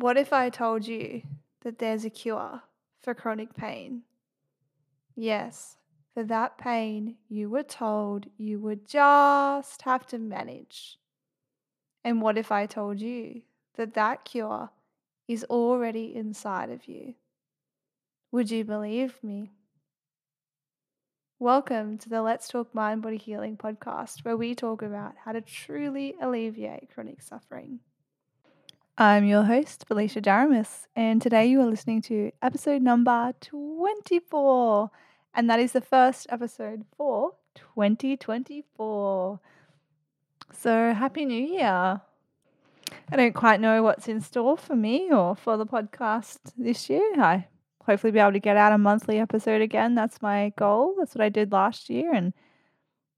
What if I told you that there's a cure for chronic pain? Yes, for that pain you were told you would just have to manage. And what if I told you that that cure is already inside of you? Would you believe me? Welcome to the Let's Talk Mind Body Healing podcast, where we talk about how to truly alleviate chronic suffering. I'm your host, Felicia Jaramis, and today you are listening to episode number 24, and that is the first episode for 2024. So, Happy New Year! I don't quite know what's in store for me or for the podcast this year. I hopefully be able to get out a monthly episode again. That's my goal. That's what I did last year, and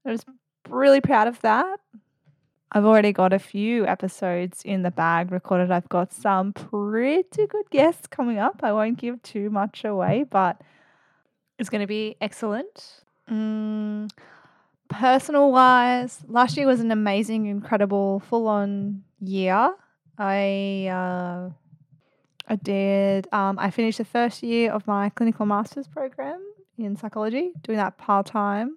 I was really proud of that. I've already got a few episodes in the bag recorded. I've got some pretty good guests coming up. I won't give too much away, but it's going to be excellent. Mm, personal wise, last year was an amazing, incredible, full on year. I uh, I did. Um, I finished the first year of my clinical master's program in psychology, doing that part time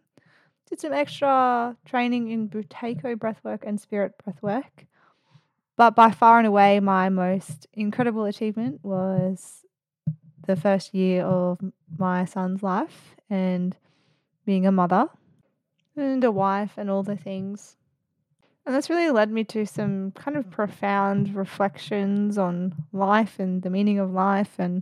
did some extra training in Buteyko breathwork and spirit breathwork. But by far and away, my most incredible achievement was the first year of my son's life and being a mother and a wife and all the things. And that's really led me to some kind of profound reflections on life and the meaning of life and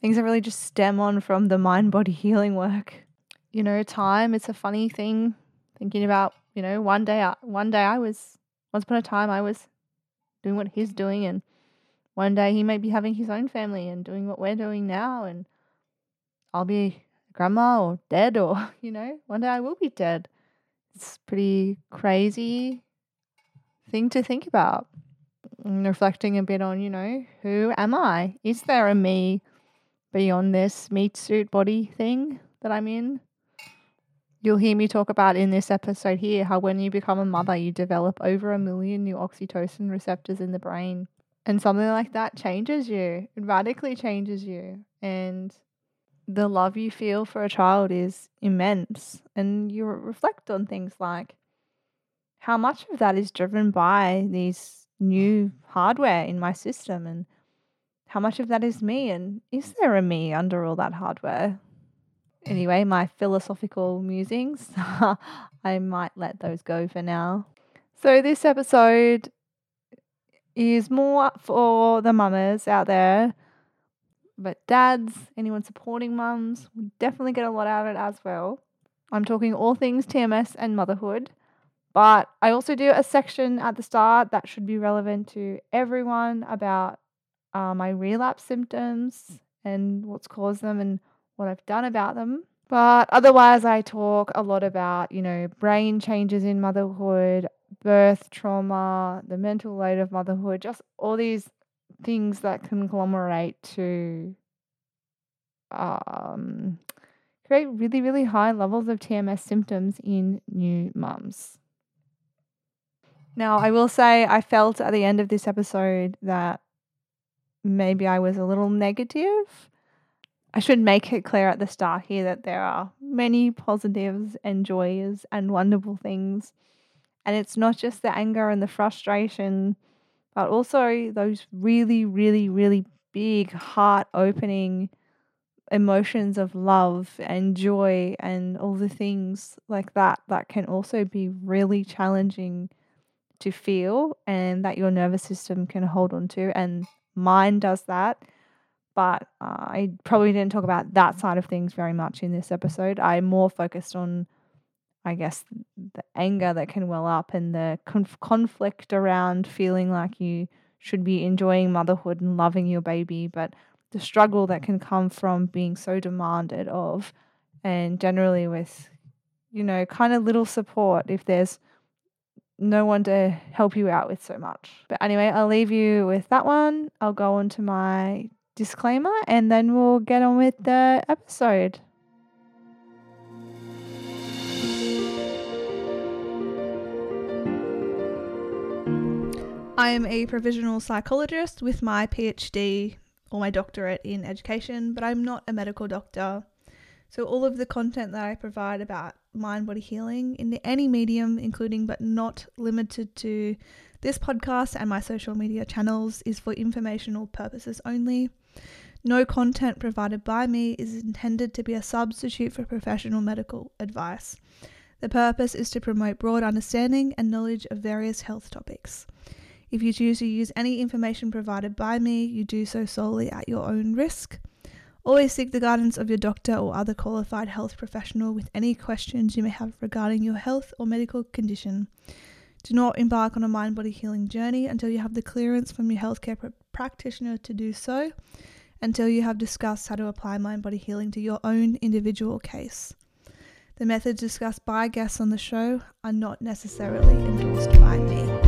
things that really just stem on from the mind body healing work you know, time. It's a funny thing thinking about, you know, one day, I, one day I was, once upon a time, I was doing what he's doing, and one day he may be having his own family and doing what we're doing now, and I'll be grandma or dead, or, you know, one day I will be dead. It's pretty crazy thing to think about. And reflecting a bit on, you know, who am I? Is there a me beyond this meat suit body thing that I'm in? You'll hear me talk about in this episode here how when you become a mother, you develop over a million new oxytocin receptors in the brain. And something like that changes you, it radically changes you. And the love you feel for a child is immense. And you reflect on things like how much of that is driven by these new hardware in my system and how much of that is me and is there a me under all that hardware Anyway, my philosophical musings, I might let those go for now. So, this episode is more for the mamas out there, but dads, anyone supporting mums, definitely get a lot out of it as well. I'm talking all things TMS and motherhood, but I also do a section at the start that should be relevant to everyone about uh, my relapse symptoms and what's caused them and what I've done about them. But otherwise, I talk a lot about, you know, brain changes in motherhood, birth trauma, the mental load of motherhood, just all these things that conglomerate to um, create really, really high levels of TMS symptoms in new mums. Now, I will say I felt at the end of this episode that maybe I was a little negative I should make it clear at the start here that there are many positives and joys and wonderful things. And it's not just the anger and the frustration, but also those really, really, really big heart opening emotions of love and joy and all the things like that that can also be really challenging to feel and that your nervous system can hold on to. And mine does that but uh, I probably didn't talk about that side of things very much in this episode. I more focused on, I guess, the anger that can well up and the conf- conflict around feeling like you should be enjoying motherhood and loving your baby, but the struggle that can come from being so demanded of, and generally with, you know, kind of little support if there's no one to help you out with so much. But anyway, I'll leave you with that one. I'll go on to my disclaimer and then we'll get on with the episode. I am a provisional psychologist with my PhD or my doctorate in education, but I'm not a medical doctor. So, all of the content that I provide about mind body healing in any medium, including but not limited to this podcast and my social media channels, is for informational purposes only. No content provided by me is intended to be a substitute for professional medical advice. The purpose is to promote broad understanding and knowledge of various health topics. If you choose to use any information provided by me, you do so solely at your own risk. Always seek the guidance of your doctor or other qualified health professional with any questions you may have regarding your health or medical condition. Do not embark on a mind body healing journey until you have the clearance from your healthcare pr- practitioner to do so, until you have discussed how to apply mind body healing to your own individual case. The methods discussed by guests on the show are not necessarily endorsed by me.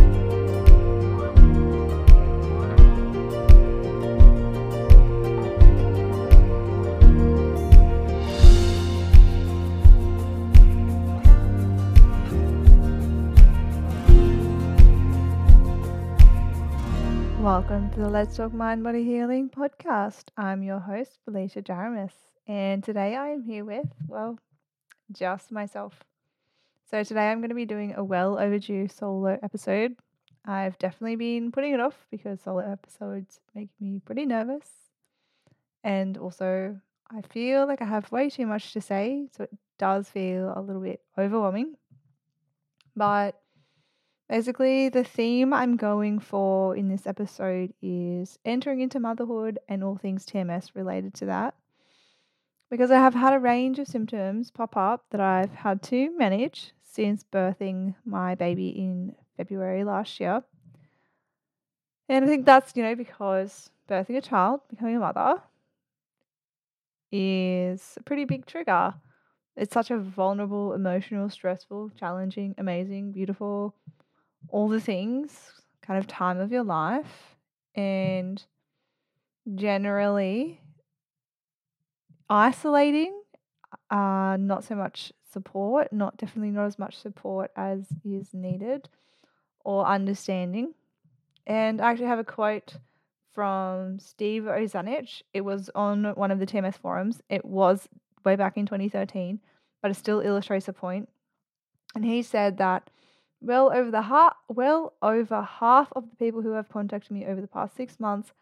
Welcome to the Let's Talk Mind Body Healing podcast. I'm your host, Felicia Jaramis, and today I am here with, well, just myself. So today I'm going to be doing a well overdue solo episode. I've definitely been putting it off because solo episodes make me pretty nervous. And also, I feel like I have way too much to say, so it does feel a little bit overwhelming. But Basically, the theme I'm going for in this episode is entering into motherhood and all things TMS related to that. Because I have had a range of symptoms pop up that I've had to manage since birthing my baby in February last year. And I think that's, you know, because birthing a child, becoming a mother, is a pretty big trigger. It's such a vulnerable, emotional, stressful, challenging, amazing, beautiful, all the things kind of time of your life and generally isolating uh, not so much support not definitely not as much support as is needed or understanding. And i actually have a quote from steve ozanich. It was on one of the tms forums. It was way back in 2013 but it still illustrates a point. And he said that well over the ha- well over half of the people who have contacted me over the past six months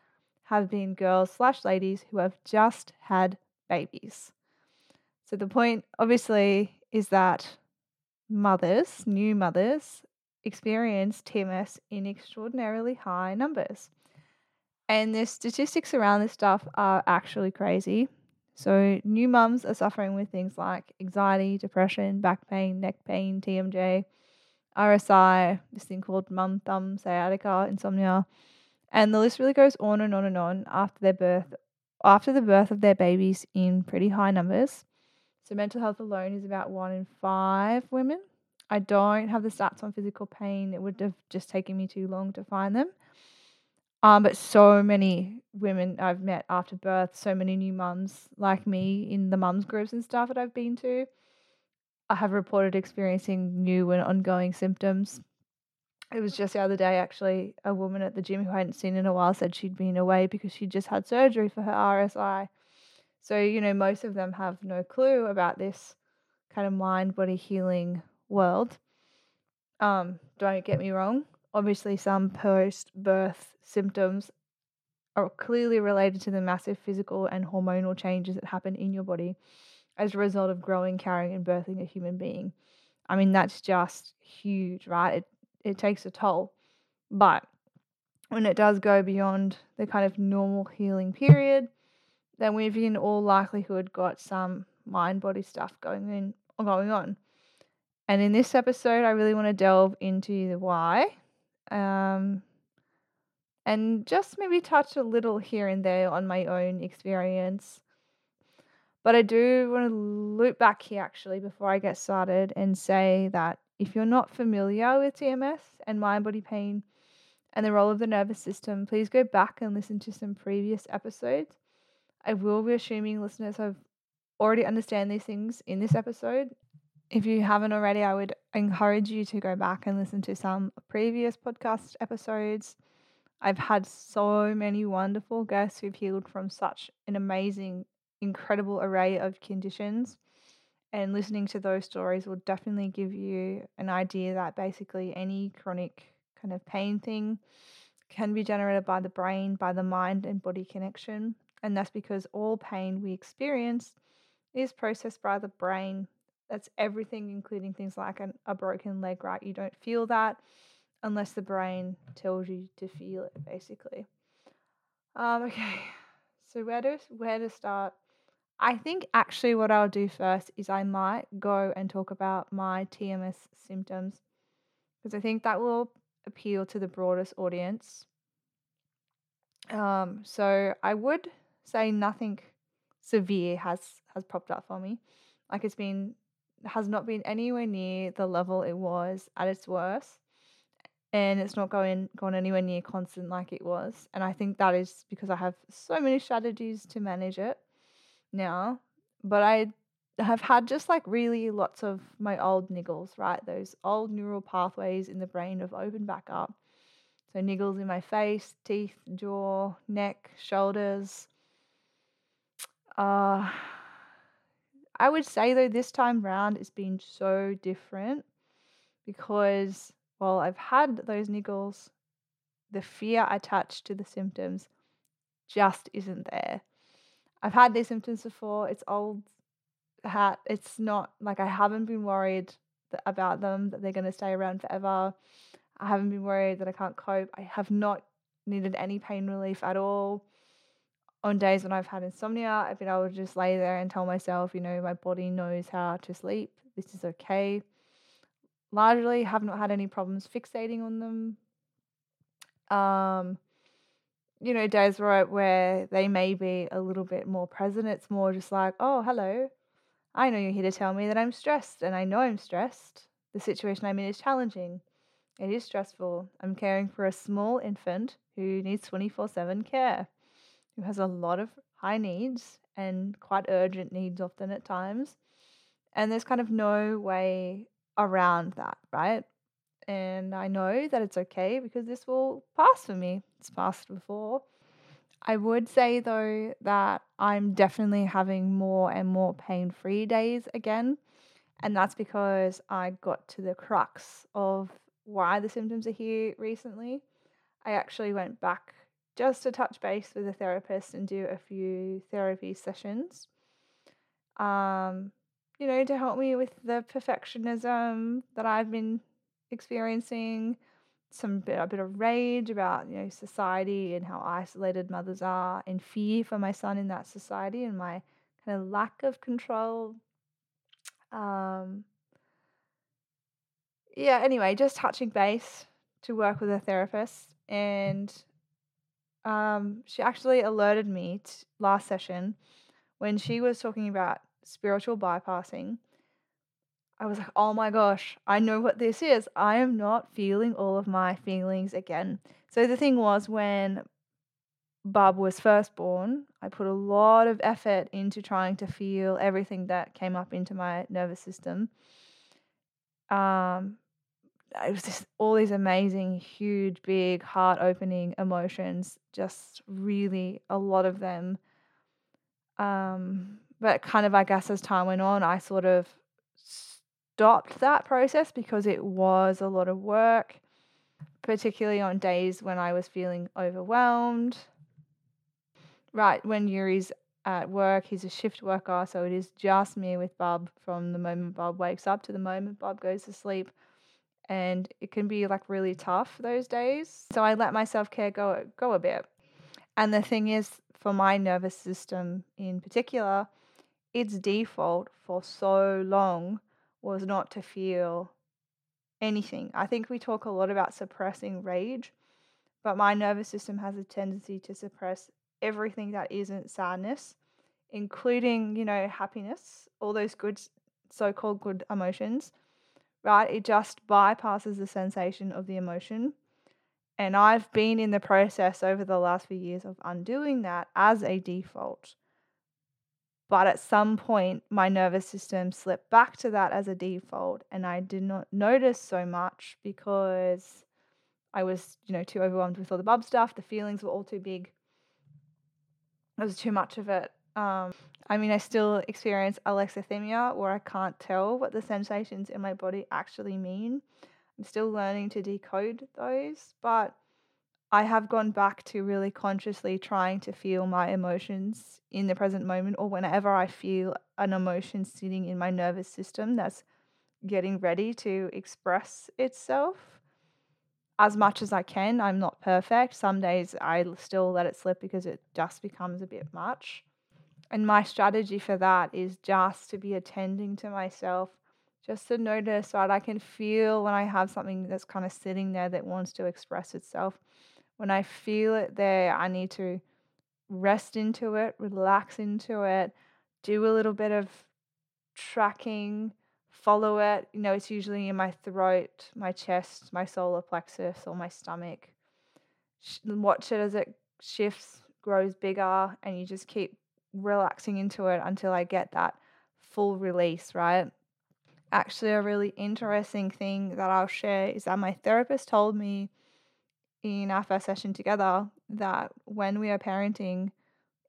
have been girls slash ladies who have just had babies. So the point, obviously, is that mothers, new mothers, experience TMS in extraordinarily high numbers. And the statistics around this stuff are actually crazy. So, new mums are suffering with things like anxiety, depression, back pain, neck pain, TMJ, RSI, this thing called mum thumb sciatica, insomnia, and the list really goes on and on and on after their birth, after the birth of their babies in pretty high numbers. So mental health alone is about one in five women. I don't have the stats on physical pain. It would have just taken me too long to find them. Um, but so many women I've met after birth, so many new mums like me in the mums groups and stuff that I've been to have reported experiencing new and ongoing symptoms. It was just the other day, actually, a woman at the gym who I hadn't seen in a while said she'd been away because she'd just had surgery for her RSI. So, you know, most of them have no clue about this kind of mind body healing world. Um, don't get me wrong. Obviously, some post birth symptoms are clearly related to the massive physical and hormonal changes that happen in your body as a result of growing, carrying, and birthing a human being. I mean, that's just huge, right? It, it takes a toll. But when it does go beyond the kind of normal healing period, then we've in all likelihood got some mind body stuff going in going on. And in this episode, I really want to delve into the why. Um, and just maybe touch a little here and there on my own experience but I do want to loop back here actually before I get started and say that if you're not familiar with TMS and mind body pain and the role of the nervous system, please go back and listen to some previous episodes. I will be assuming listeners have already understand these things in this episode. If you haven't already, I would encourage you to go back and listen to some previous podcast episodes. I've had so many wonderful guests who've healed from such an amazing, incredible array of conditions. And listening to those stories will definitely give you an idea that basically any chronic kind of pain thing can be generated by the brain, by the mind and body connection. And that's because all pain we experience is processed by the brain. That's everything, including things like an, a broken leg, right? You don't feel that unless the brain tells you to feel it, basically. Um, okay, so where to where to start? I think actually what I'll do first is I might go and talk about my TMS symptoms because I think that will appeal to the broadest audience. Um, so I would say nothing severe has has popped up for me. Like it's been has not been anywhere near the level it was at its worst. And it's not going gone anywhere near constant like it was. And I think that is because I have so many strategies to manage it now. But I have had just like really lots of my old niggles, right? Those old neural pathways in the brain have opened back up. So niggles in my face, teeth, jaw, neck, shoulders. Uh I would say though this time round it's been so different because while I've had those niggles, the fear attached to the symptoms just isn't there. I've had these symptoms before. It's old hat. It's not like I haven't been worried about them that they're going to stay around forever. I haven't been worried that I can't cope. I have not needed any pain relief at all. On days when I've had insomnia, I've been able to just lay there and tell myself, you know, my body knows how to sleep. This is okay. Largely, have not had any problems fixating on them. Um, you know, days where where they may be a little bit more present. It's more just like, oh, hello. I know you're here to tell me that I'm stressed, and I know I'm stressed. The situation I'm in is challenging. It is stressful. I'm caring for a small infant who needs 24 7 care, who has a lot of high needs and quite urgent needs often at times. And there's kind of no way around that, right? And I know that it's okay because this will pass for me. It's passed before. I would say though that I'm definitely having more and more pain free days again. And that's because I got to the crux of why the symptoms are here recently. I actually went back just to touch base with a therapist and do a few therapy sessions. Um, you know, to help me with the perfectionism that I've been experiencing, some bit, a bit of rage about you know society and how isolated mothers are, and fear for my son in that society and my kind of lack of control. Um, yeah. Anyway, just touching base to work with a therapist, and um, she actually alerted me t- last session when she was talking about spiritual bypassing, I was like, oh my gosh, I know what this is. I am not feeling all of my feelings again. So the thing was, when Bub was first born, I put a lot of effort into trying to feel everything that came up into my nervous system. Um, it was just all these amazing, huge, big, heart opening emotions, just really a lot of them. Um, but kind of, I guess, as time went on, I sort of stopped that process because it was a lot of work, particularly on days when I was feeling overwhelmed. Right, when Yuri's at work, he's a shift worker, so it is just me with Bob from the moment Bob wakes up to the moment Bob goes to sleep. And it can be like really tough those days. So I let my self care go go a bit. And the thing is, for my nervous system in particular, its default for so long was not to feel anything. I think we talk a lot about suppressing rage, but my nervous system has a tendency to suppress everything that isn't sadness, including, you know, happiness, all those good, so called good emotions, right? It just bypasses the sensation of the emotion. And I've been in the process over the last few years of undoing that as a default But at some point, my nervous system slipped back to that as a default, and I did not notice so much because I was, you know, too overwhelmed with all the bub stuff. The feelings were all too big. It was too much of it. Um, I mean, I still experience alexithymia where I can't tell what the sensations in my body actually mean. I'm still learning to decode those, but I have gone back to really consciously trying to feel my emotions in the present moment or whenever I feel an emotion sitting in my nervous system that's getting ready to express itself as much as I can. I'm not perfect. Some days I still let it slip because it just becomes a bit much. And my strategy for that is just to be attending to myself, just to notice, right? I can feel when I have something that's kind of sitting there that wants to express itself. When I feel it there, I need to rest into it, relax into it, do a little bit of tracking, follow it. You know, it's usually in my throat, my chest, my solar plexus, or my stomach. Watch it as it shifts, grows bigger, and you just keep relaxing into it until I get that full release, right? Actually, a really interesting thing that I'll share is that my therapist told me in our first session together that when we are parenting,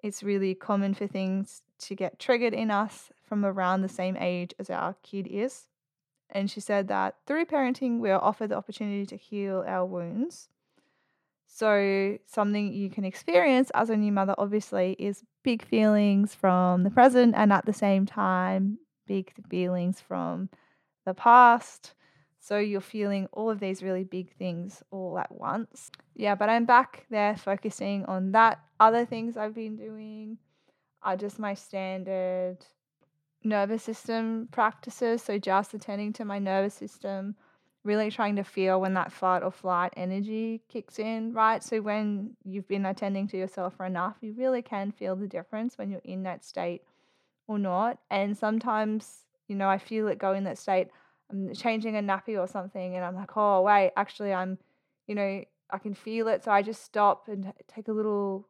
it's really common for things to get triggered in us from around the same age as our kid is. And she said that through parenting, we are offered the opportunity to heal our wounds. So, something you can experience as a new mother, obviously, is big feelings from the present and at the same time, big feelings from the past. So, you're feeling all of these really big things all at once. Yeah, but I'm back there focusing on that. Other things I've been doing are just my standard nervous system practices. So, just attending to my nervous system really trying to feel when that fight or flight energy kicks in, right? So when you've been attending to yourself for enough, you really can feel the difference when you're in that state or not. And sometimes, you know, I feel it go in that state. I'm changing a nappy or something, and I'm like, oh, wait, actually, I'm, you know, I can feel it. So I just stop and take a little,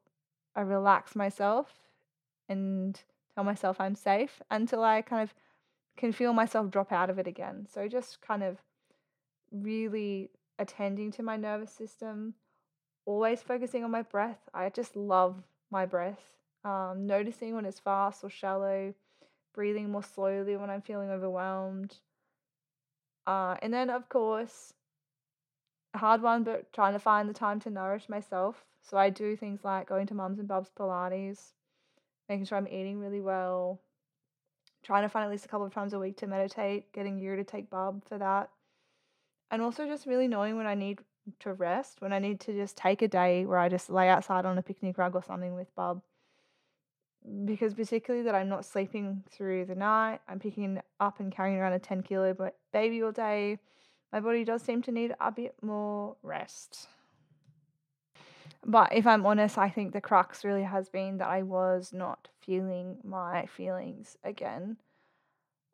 I relax myself and tell myself I'm safe until I kind of can feel myself drop out of it again. So just kind of really attending to my nervous system, always focusing on my breath. I just love my breath. Um, noticing when it's fast or shallow, breathing more slowly when I'm feeling overwhelmed. Uh, and then, of course, a hard one, but trying to find the time to nourish myself. So I do things like going to Mums and Bubs Pilates, making sure I'm eating really well, trying to find at least a couple of times a week to meditate, getting you to take Bub for that and also just really knowing when I need to rest, when I need to just take a day where I just lay outside on a picnic rug or something with Bub. Because particularly that I'm not sleeping through the night, I'm picking up and carrying around a 10 kilo baby all day. My body does seem to need a bit more rest. But if I'm honest, I think the crux really has been that I was not feeling my feelings again.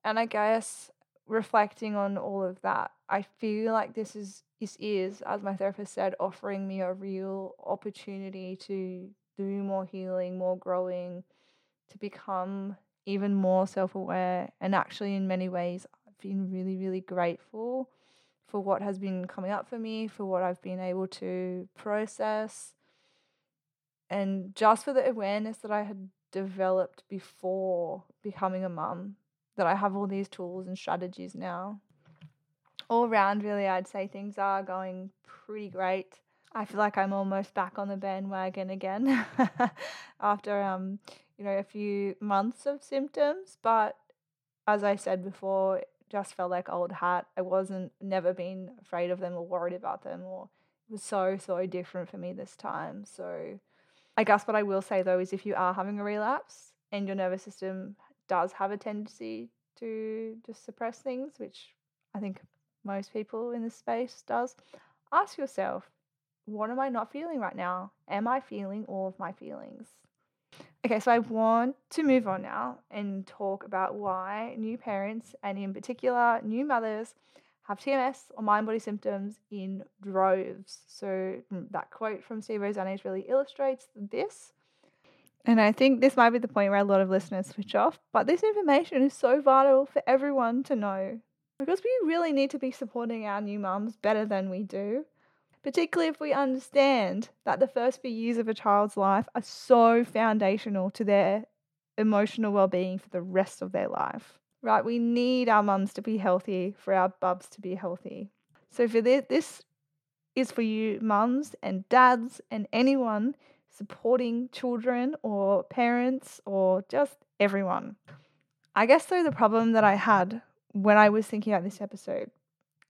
And I guess reflecting on all of that, I feel like this is this is, as my therapist said, offering me a real opportunity to do more healing, more growing, to become even more self aware. And actually, in many ways, I've been really, really grateful for what has been coming up for me, for what I've been able to process, and just for the awareness that I had developed before becoming a mum that I have all these tools and strategies now. All around, really, I'd say things are going pretty great. I feel like I'm almost back on the bandwagon again after um, you know, a few months of symptoms, but as I said before, just felt like old hat. I wasn't never been afraid of them or worried about them or it was so so different for me this time. So I guess what I will say though is if you are having a relapse and your nervous system does have a tendency to just suppress things, which I think most people in this space does, ask yourself, what am I not feeling right now? Am I feeling all of my feelings? Okay, so I want to move on now and talk about why new parents, and in particular new mothers, have TMS or mind body symptoms in droves. So, mm, that quote from Steve Ozanich's really illustrates this. And I think this might be the point where a lot of listeners switch off, but this information is so vital for everyone to know because we really need to be supporting our new mums better than we do, particularly if we understand that the first few years of a child's life are so foundational to their emotional well-being for the rest of their life. Right? We need our mums to be healthy for our bubs to be healthy. So for this, this is for you mums and dads and anyone supporting children or parents or just everyone. I guess though the problem that I had when I was thinking about this episode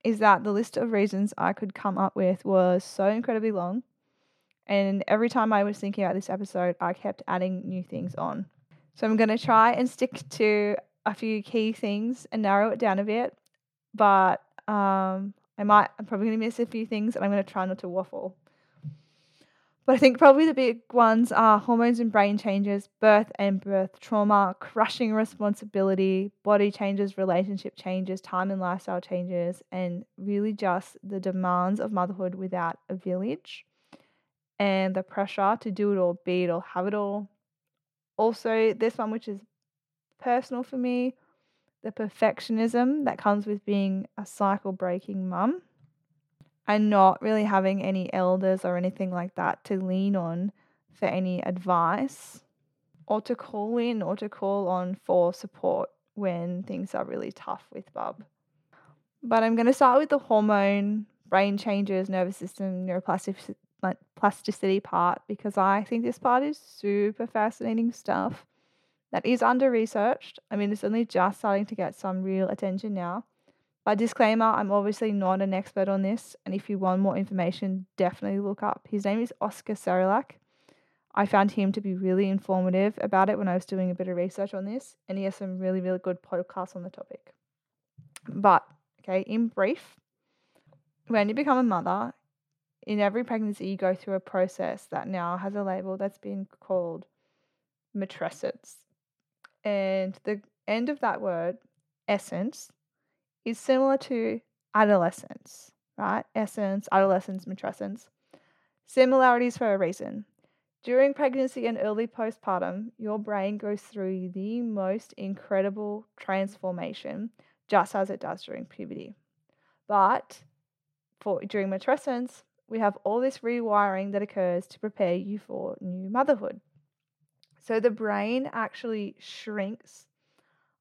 is that the list of reasons I could come up with was so incredibly long. And every time I was thinking about this episode, I kept adding new things on. So I'm going to try and stick to a few key things and narrow it down a bit. But um, I might, I'm probably going to miss a few things and I'm going to try not to waffle. But I think probably the big ones are hormones and brain changes, birth and birth trauma, crushing responsibility, body changes, relationship changes, time and lifestyle changes, and really just the demands of motherhood without a village and the pressure to do it all, be it all, have it all. Also, this one, which is personal for me, the perfectionism that comes with being a cycle breaking mum and not really having any elders or anything like that to lean on for any advice or to call in or to call on for support when things are really tough with bub. But I'm going to start with the hormone, brain changes, nervous system, neuroplasticity part because I think this part is super fascinating stuff that is under researched. I mean, it's only just starting to get some real attention now. By disclaimer, I'm obviously not an expert on this, and if you want more information, definitely look up. His name is Oscar Serrallach. I found him to be really informative about it when I was doing a bit of research on this, and he has some really, really good podcasts on the topic. But, okay, in brief, when you become a mother, in every pregnancy, you go through a process that now has a label that's been called matrescence. And the end of that word, essence, is similar to adolescence, right? Essence, adolescence, matrescence. Similarities for a reason. During pregnancy and early postpartum, your brain goes through the most incredible transformation, just as it does during puberty. But for during matrescence, we have all this rewiring that occurs to prepare you for new motherhood. So the brain actually shrinks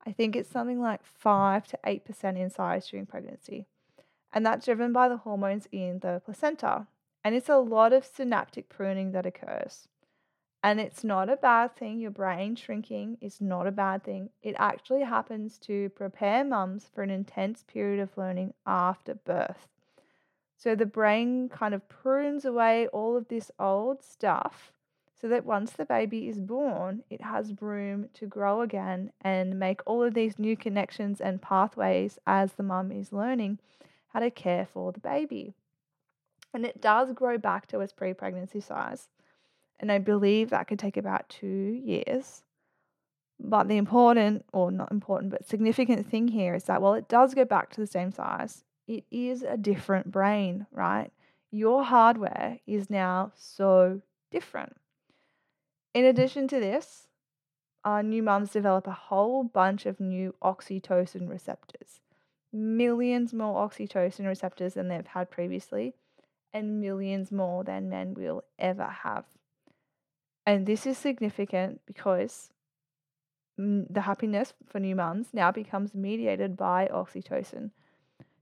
I think it's something like 5 to 8% in size during pregnancy. And that's driven by the hormones in the placenta. And it's a lot of synaptic pruning that occurs. And it's not a bad thing. Your brain shrinking is not a bad thing. It actually happens to prepare mums for an intense period of learning after birth. So the brain kind of prunes away all of this old stuff so that once the baby is born, it has room to grow again and make all of these new connections and pathways as the mum is learning how to care for the baby. And it does grow back to its pre pregnancy size. And I believe that could take about two years. But the important, or not important, but significant thing here is that while it does go back to the same size, it is a different brain, right? Your hardware is now so different. In addition to this, uh, new mums develop a whole bunch of new oxytocin receptors. Millions more oxytocin receptors than they've had previously, and millions more than men will ever have. And this is significant because the happiness for new mums now becomes mediated by oxytocin.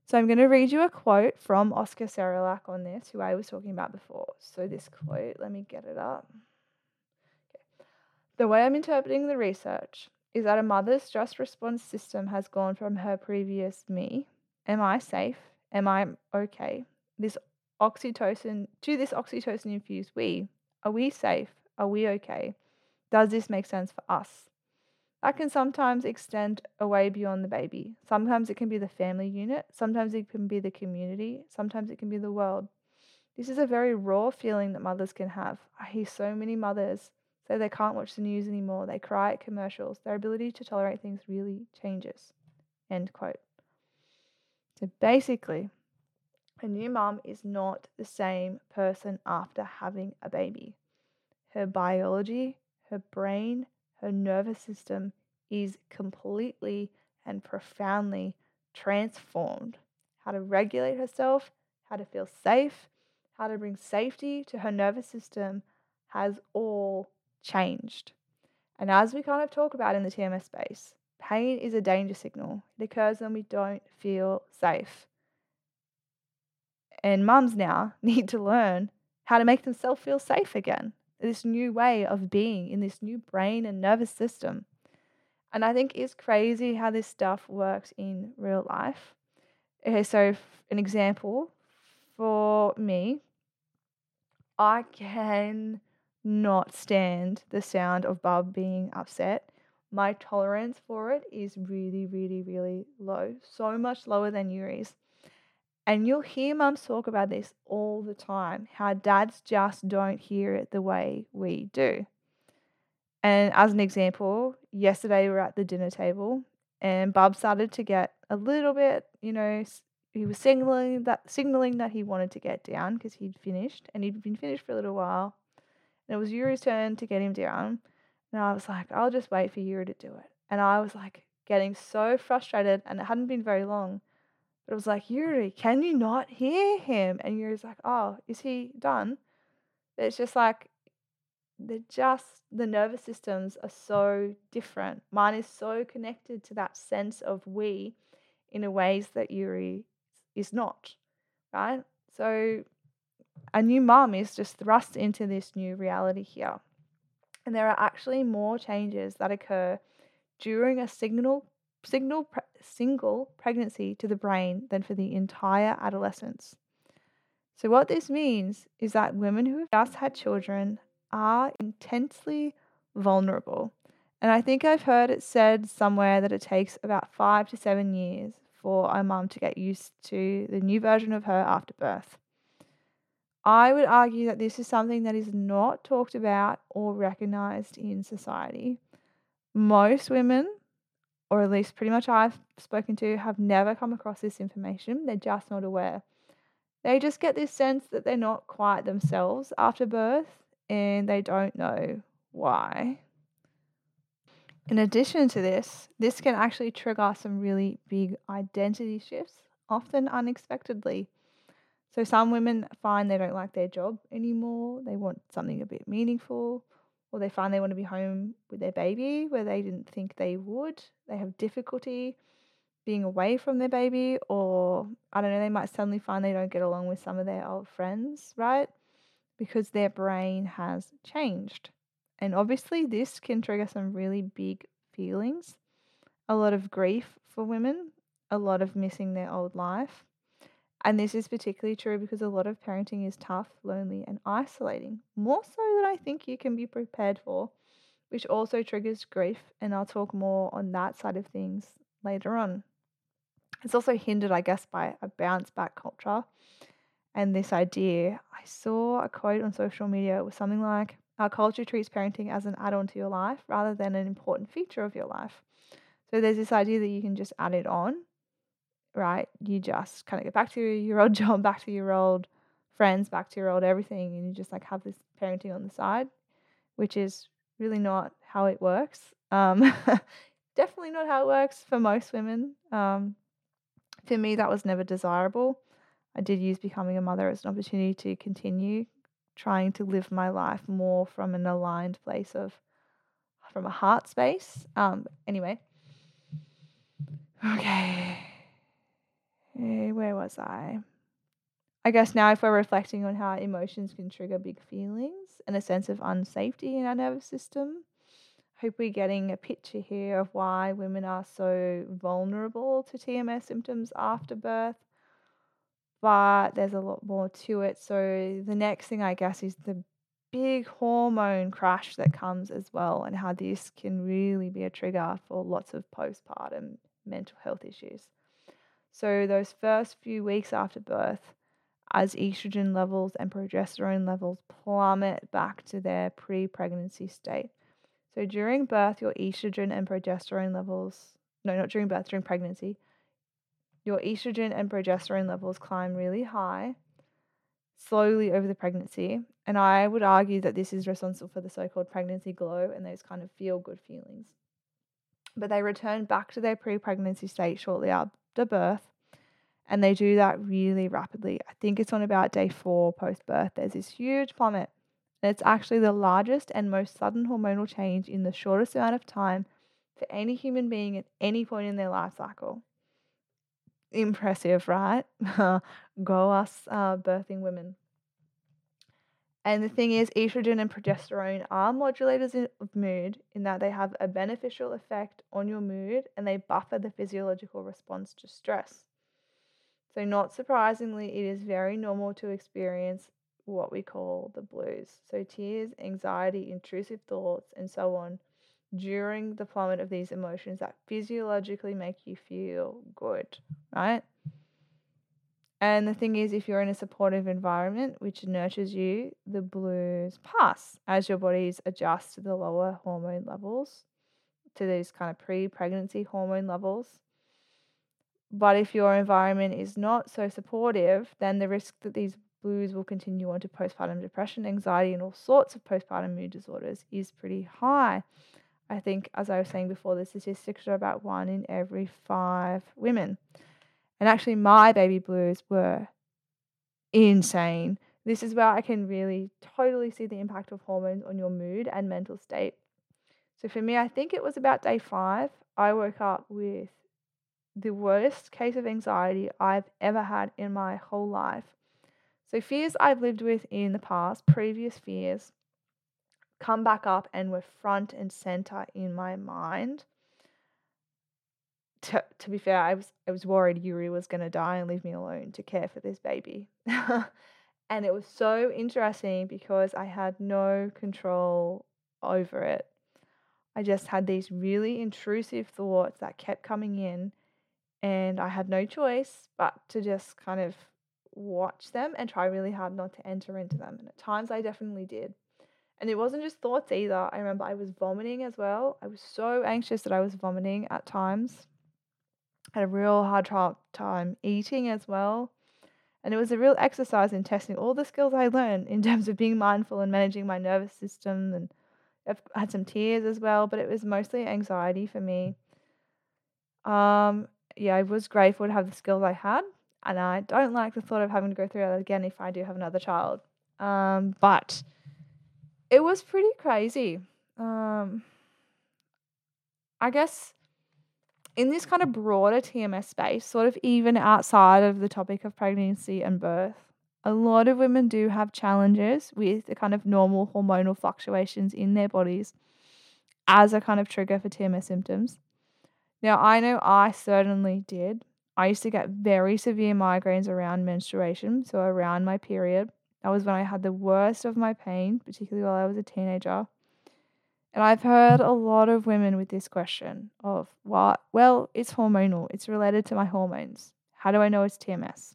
So I'm going to read you a quote from Oscar Serrallach on this, who I was talking about before. So this quote, let me get it up. The way I'm interpreting the research is that a mother's stress response system has gone from her previous me, am I safe? Am I okay? This oxytocin to this oxytocin infused we. Are we safe? Are we okay? Does this make sense for us? That can sometimes extend away beyond the baby. Sometimes it can be the family unit, sometimes it can be the community, sometimes it can be the world. This is a very raw feeling that mothers can have. I hear so many mothers so they can't watch the news anymore. They cry at commercials. Their ability to tolerate things really changes. End quote. So basically, a new mum is not the same person after having a baby. Her biology, her brain, her nervous system is completely and profoundly transformed. How to regulate herself, how to feel safe, how to bring safety to her nervous system has all changed. And as we kind of talk about in the TMS space, pain is a danger signal. It occurs when we don't feel safe. And mums now need to learn how to make themselves feel safe again. This new way of being in this new brain and nervous system. And I think it's crazy how this stuff works in real life. Okay, so an example for me, I can not stand the sound of Bub being upset. My tolerance for it is really, really, really low. So much lower than Yuri's. And you'll hear mums talk about this all the time how dads just don't hear it the way we do. And as an example, yesterday we were at the dinner table and Bub started to get a little bit, you know, he was signaling that signaling that he wanted to get down because he'd finished and he'd been finished for a little while. And it was Yuri's turn to get him down. And I was like, I'll just wait for Yuri to do it. And I was like getting so frustrated and it hadn't been very long. But it was like, Yuri, can you not hear him? And Yuri's like, oh, is he done? It's just like, they're just, the nervous systems are so different. Mine is so connected to that sense of we in a ways that Yuri is not, right? So a new mum is just thrust into this new reality here. And there are actually more changes that occur during a signal signal pre- single pregnancy to the brain than for the entire adolescence. So what this means is that women who have just had children are intensely vulnerable. And I think I've heard it said somewhere that it takes about 5 to 7 years for a mum to get used to the new version of her after birth. I would argue that this is something that is not talked about or recognized in society. Most women, or at least pretty much I've spoken to, have never come across this information. They're just not aware. They just get this sense that they're not quite themselves after birth and they don't know why. In addition to this, this can actually trigger some really big identity shifts, often unexpectedly. So some women find they don't like their job anymore. They want something a bit meaningful, or they find they want to be home with their baby where they didn't think they would. They have difficulty being away from their baby, or I don't know, they might suddenly find they don't get along with some of their old friends, right? Because their brain has changed. And obviously, this can trigger some really big feelings a lot of grief for women, a lot of missing their old life and this is particularly true because a lot of parenting is tough, lonely, and isolating, more so than I think you can be prepared for, which also triggers grief. And I'll talk more on that side of things later on. It's also hindered, I guess, by a bounce back culture and this idea. I saw a quote on social media. It was something like, Our culture treats parenting as an add on to your life rather than an important feature of your life. So there's this idea that you can just add it on right? You just kind of get back to your old job, back to your old friends, back to your old everything, and you just like have this parenting on the side, which is really not how it works. Um, definitely not how it works for most women. Um, for me, that was never desirable. I did use becoming a mother as an opportunity to continue trying to live my life more from an aligned place of from a heart space. Um, anyway. Okay. Eh, where was I? I guess now, if we're reflecting on how emotions can trigger big feelings and a sense of unsafety in our nervous system, I hope we're getting a picture here of why women are so vulnerable to TMS symptoms after birth. But there's a lot more to it. So, the next thing, I guess, is the big hormone crash that comes as well, and how this can really be a trigger for lots of postpartum mental health issues. So, those first few weeks after birth, as estrogen levels and progesterone levels plummet back to their pre pregnancy state. So, during birth, your estrogen and progesterone levels, no, not during birth, during pregnancy, your estrogen and progesterone levels climb really high slowly over the pregnancy. And I would argue that this is responsible for the so called pregnancy glow and those kind of feel good feelings. But they return back to their pre pregnancy state shortly after birth. And they do that really rapidly. I think it's on about day four post birth. There's this huge plummet. And it's actually the largest and most sudden hormonal change in the shortest amount of time for any human being at any point in their life cycle. Impressive, right? Go us uh, birthing women. And the thing is, estrogen and progesterone are modulators of mood in that they have a beneficial effect on your mood and they buffer the physiological response to stress. So, not surprisingly, it is very normal to experience what we call the blues. So, tears, anxiety, intrusive thoughts, and so on during the plummet of these emotions that physiologically make you feel good, right? And the thing is, if you're in a supportive environment which nurtures you, the blues pass as your bodies adjust to the lower hormone levels, to these kind of pre pregnancy hormone levels. But if your environment is not so supportive, then the risk that these blues will continue on to postpartum depression, anxiety, and all sorts of postpartum mood disorders is pretty high. I think, as I was saying before, the statistics are about one in every five women. And actually, my baby blues were insane. This is where I can really totally see the impact of hormones on your mood and mental state. So for me, I think it was about day five. I woke up with the worst case of anxiety I've ever had in my whole life. So, fears I've lived with in the past, previous fears, come back up and were front and center in my mind to, to be fair, I was I was worried Yuri was going to die and leave me alone to care for this baby. and it was so interesting because I had no control over it. I just had these really intrusive thoughts that kept coming in and I had no choice but to just kind of watch them and try really hard not to enter into them. And at times I definitely did. And it wasn't just thoughts either. I remember I was vomiting as well. I was so anxious that I was vomiting at times had a real hard time eating as well. And it was a real exercise in testing all the skills I learned in terms of being mindful and managing my nervous system. And I've had some tears as well, but it was mostly anxiety for me. Um, yeah, I was grateful to have the skills I had, and I don't like the thought of having to go through that again if I do have another child. Um, but it was pretty crazy. Um, I guess in this kind of broader TMS space, sort of even outside of the topic of pregnancy and birth, a lot of women do have challenges with the kind of normal hormonal fluctuations in their bodies as a kind of trigger for TMS symptoms. Now, I know I certainly did. I used to get very severe migraines around menstruation, so around my period. That was when I had the worst of my pain, particularly while I was a teenager. And I've heard a lot of women with this question of what well, it's hormonal. It's related to my hormones. How do I know it's TMS?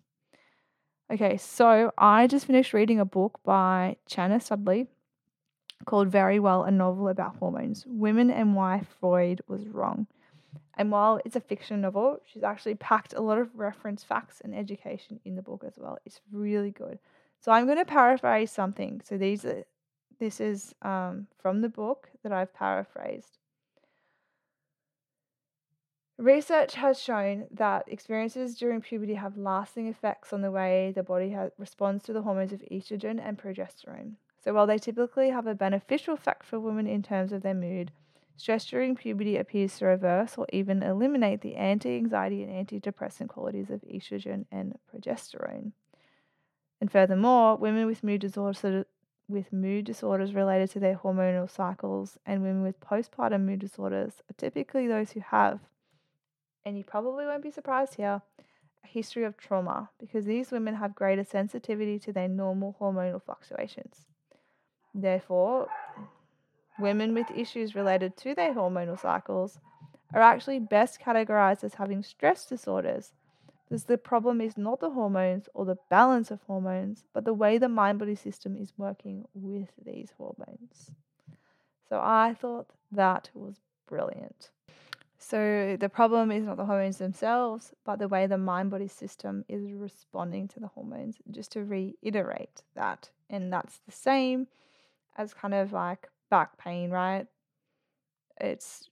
Okay, so I just finished reading a book by Chana Sudley called Very Well, a novel about hormones. Women and why Freud was wrong. And while it's a fiction novel, she's actually packed a lot of reference facts and education in the book as well. It's really good. So I'm going to paraphrase something. So these are this is um, from the book that I've paraphrased. Research has shown that experiences during puberty have lasting effects on the way the body responds to the hormones of estrogen and progesterone. So, while they typically have a beneficial effect for women in terms of their mood, stress during puberty appears to reverse or even eliminate the anti anxiety and antidepressant qualities of estrogen and progesterone. And furthermore, women with mood disorders, with mood disorders related to their hormonal cycles and women with postpartum mood disorders are typically those who have, and you probably won't be surprised here, a history of trauma because these women have greater sensitivity to their normal hormonal fluctuations. Therefore, women with issues related to their hormonal cycles are actually best categorized as having stress disorders because the problem is not the hormones or the balance of hormones, but the way the mind body system is working with these hormones. So I thought that was brilliant. So the problem is not the hormones themselves, but the way the mind body system is responding to the hormones. Just to reiterate that. And that's the same as kind of like back pain, right? It's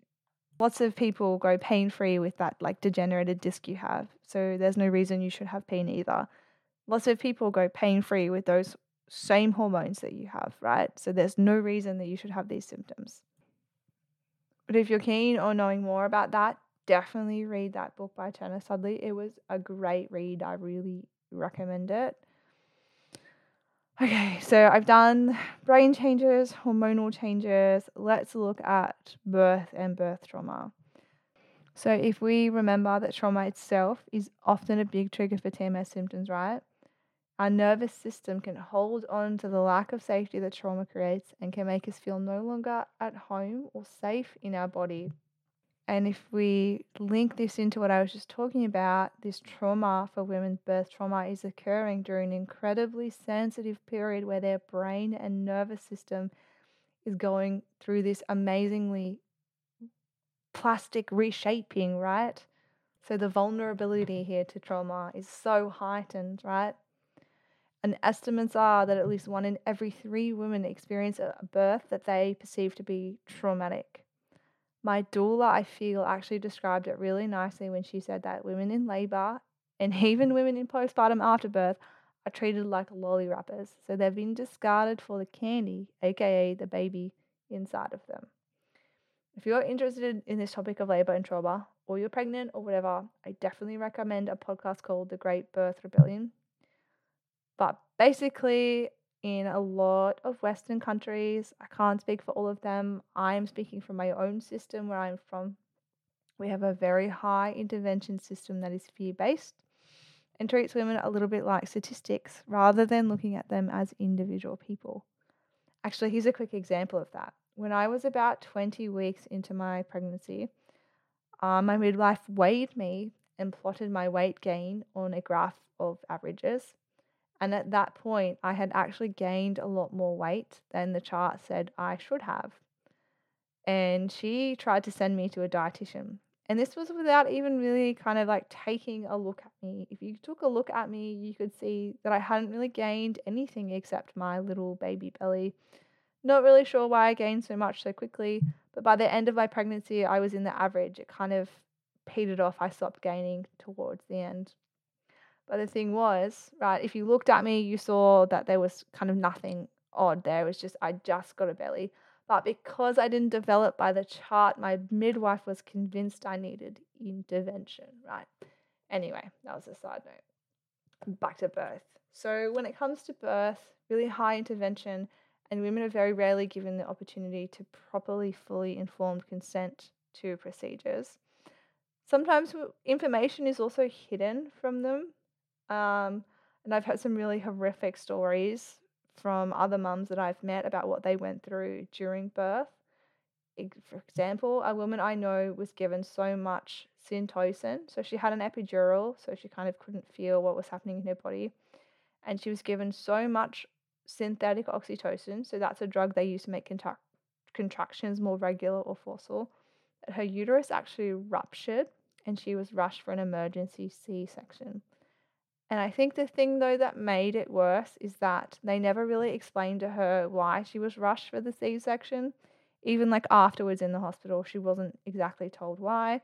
lots of people go pain free with that like degenerated disc you have. So there's no reason you should have pain either. Lots of people go pain free with those same hormones that you have, right? So there's no reason that you should have these symptoms. But if you're keen on knowing more about that, definitely read that book by Turner Sudley. It was a great read. I really recommend it. Okay, so I've done brain changes, hormonal changes. Let's look at birth and birth trauma. So, if we remember that trauma itself is often a big trigger for TMS symptoms, right? Our nervous system can hold on to the lack of safety that trauma creates and can make us feel no longer at home or safe in our body. And if we link this into what I was just talking about, this trauma for women's birth trauma is occurring during an incredibly sensitive period where their brain and nervous system is going through this amazingly plastic reshaping, right? So the vulnerability mm-hmm. here to trauma is so heightened, right? And estimates are that at least one in every three women experience a birth that they perceive to be traumatic. My doula, I feel, actually described it really nicely when she said that women in labor and even women in postpartum afterbirth are treated like lolly wrappers. So they've been discarded for the candy, aka the baby inside of them. If you're interested in this topic of labor and trauma, or you're pregnant or whatever, I definitely recommend a podcast called The Great Birth Rebellion. But basically, in a lot of Western countries, I can't speak for all of them. I'm speaking from my own system where I'm from. We have a very high intervention system that is fear based and treats women a little bit like statistics rather than looking at them as individual people. Actually, here's a quick example of that. When I was about 20 weeks into my pregnancy, uh, my midwife weighed me and plotted my weight gain on a graph of averages and at that point, I had actually gained a lot more weight than the chart said I should have. And she tried to send me to a dietitian. And this was without even really kind of like taking a look at me. If you took a look at me, you could see that I hadn't really gained anything except my little baby belly. Not really sure why I gained so much so quickly, but by the end of my pregnancy, I was in the average. It kind of petered off. I stopped gaining towards the end. But the thing was, right, if you looked at me, you saw that there was kind of nothing odd there. It was just, I just got a belly. But because I didn't develop by the chart, my midwife was convinced I needed intervention, right? Anyway, that was a side note. Back to birth. So, when it comes to birth, really high intervention, and women are very rarely given the opportunity to properly, fully informed consent to procedures. Sometimes information is also hidden from them um, and I've heard some really horrific stories from other mums that I've met about what they went through during birth. For example, a woman I know was given so much syntocin. So she had an epidural, so she kind of couldn't feel what was happening in her body. And she was given so much synthetic oxytocin, so that's a drug they use to make contra- contractions more regular or forceful, her uterus actually ruptured and she was rushed for an emergency C section. And I think the thing, though, that made it worse is that they never really explained to her why she was rushed for the C section. Even like afterwards in the hospital, she wasn't exactly told why.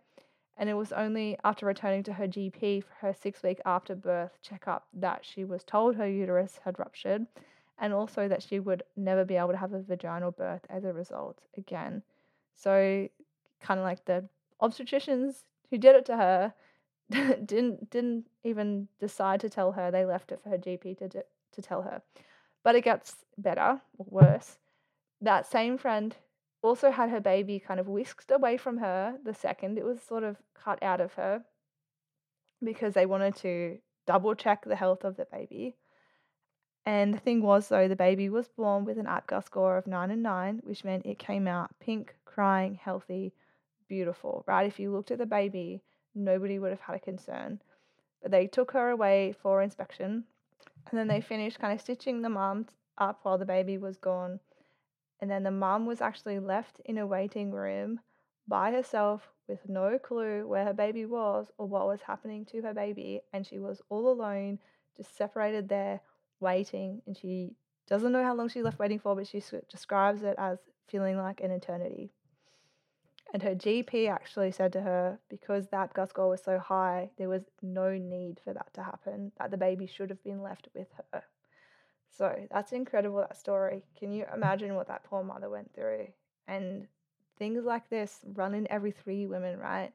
And it was only after returning to her GP for her six week after birth checkup that she was told her uterus had ruptured and also that she would never be able to have a vaginal birth as a result again. So, kind of like the obstetricians who did it to her didn't didn't even decide to tell her. They left it for her GP to to tell her. But it gets better or worse. That same friend also had her baby kind of whisked away from her the second it was sort of cut out of her because they wanted to double check the health of the baby. And the thing was, though, the baby was born with an APGAR score of 9 and 9, which meant it came out pink, crying, healthy, beautiful, right? If you looked at the baby, nobody would have had a concern. But they took her away for inspection and then they finished kind of stitching the mom up while the baby was gone. And then the mom was actually left in a waiting room by herself with no clue where her baby was or what was happening to her baby. And she was all alone, just separated there, waiting. And she doesn't know how long she left waiting for, but she describes it as feeling like an eternity. And her GP actually said to her, because that Apgar score was so high, there was no need for that to happen, that the baby should have been left with her. So that's incredible, that story. Can you imagine what that poor mother went through? And things like this run in every three women, right?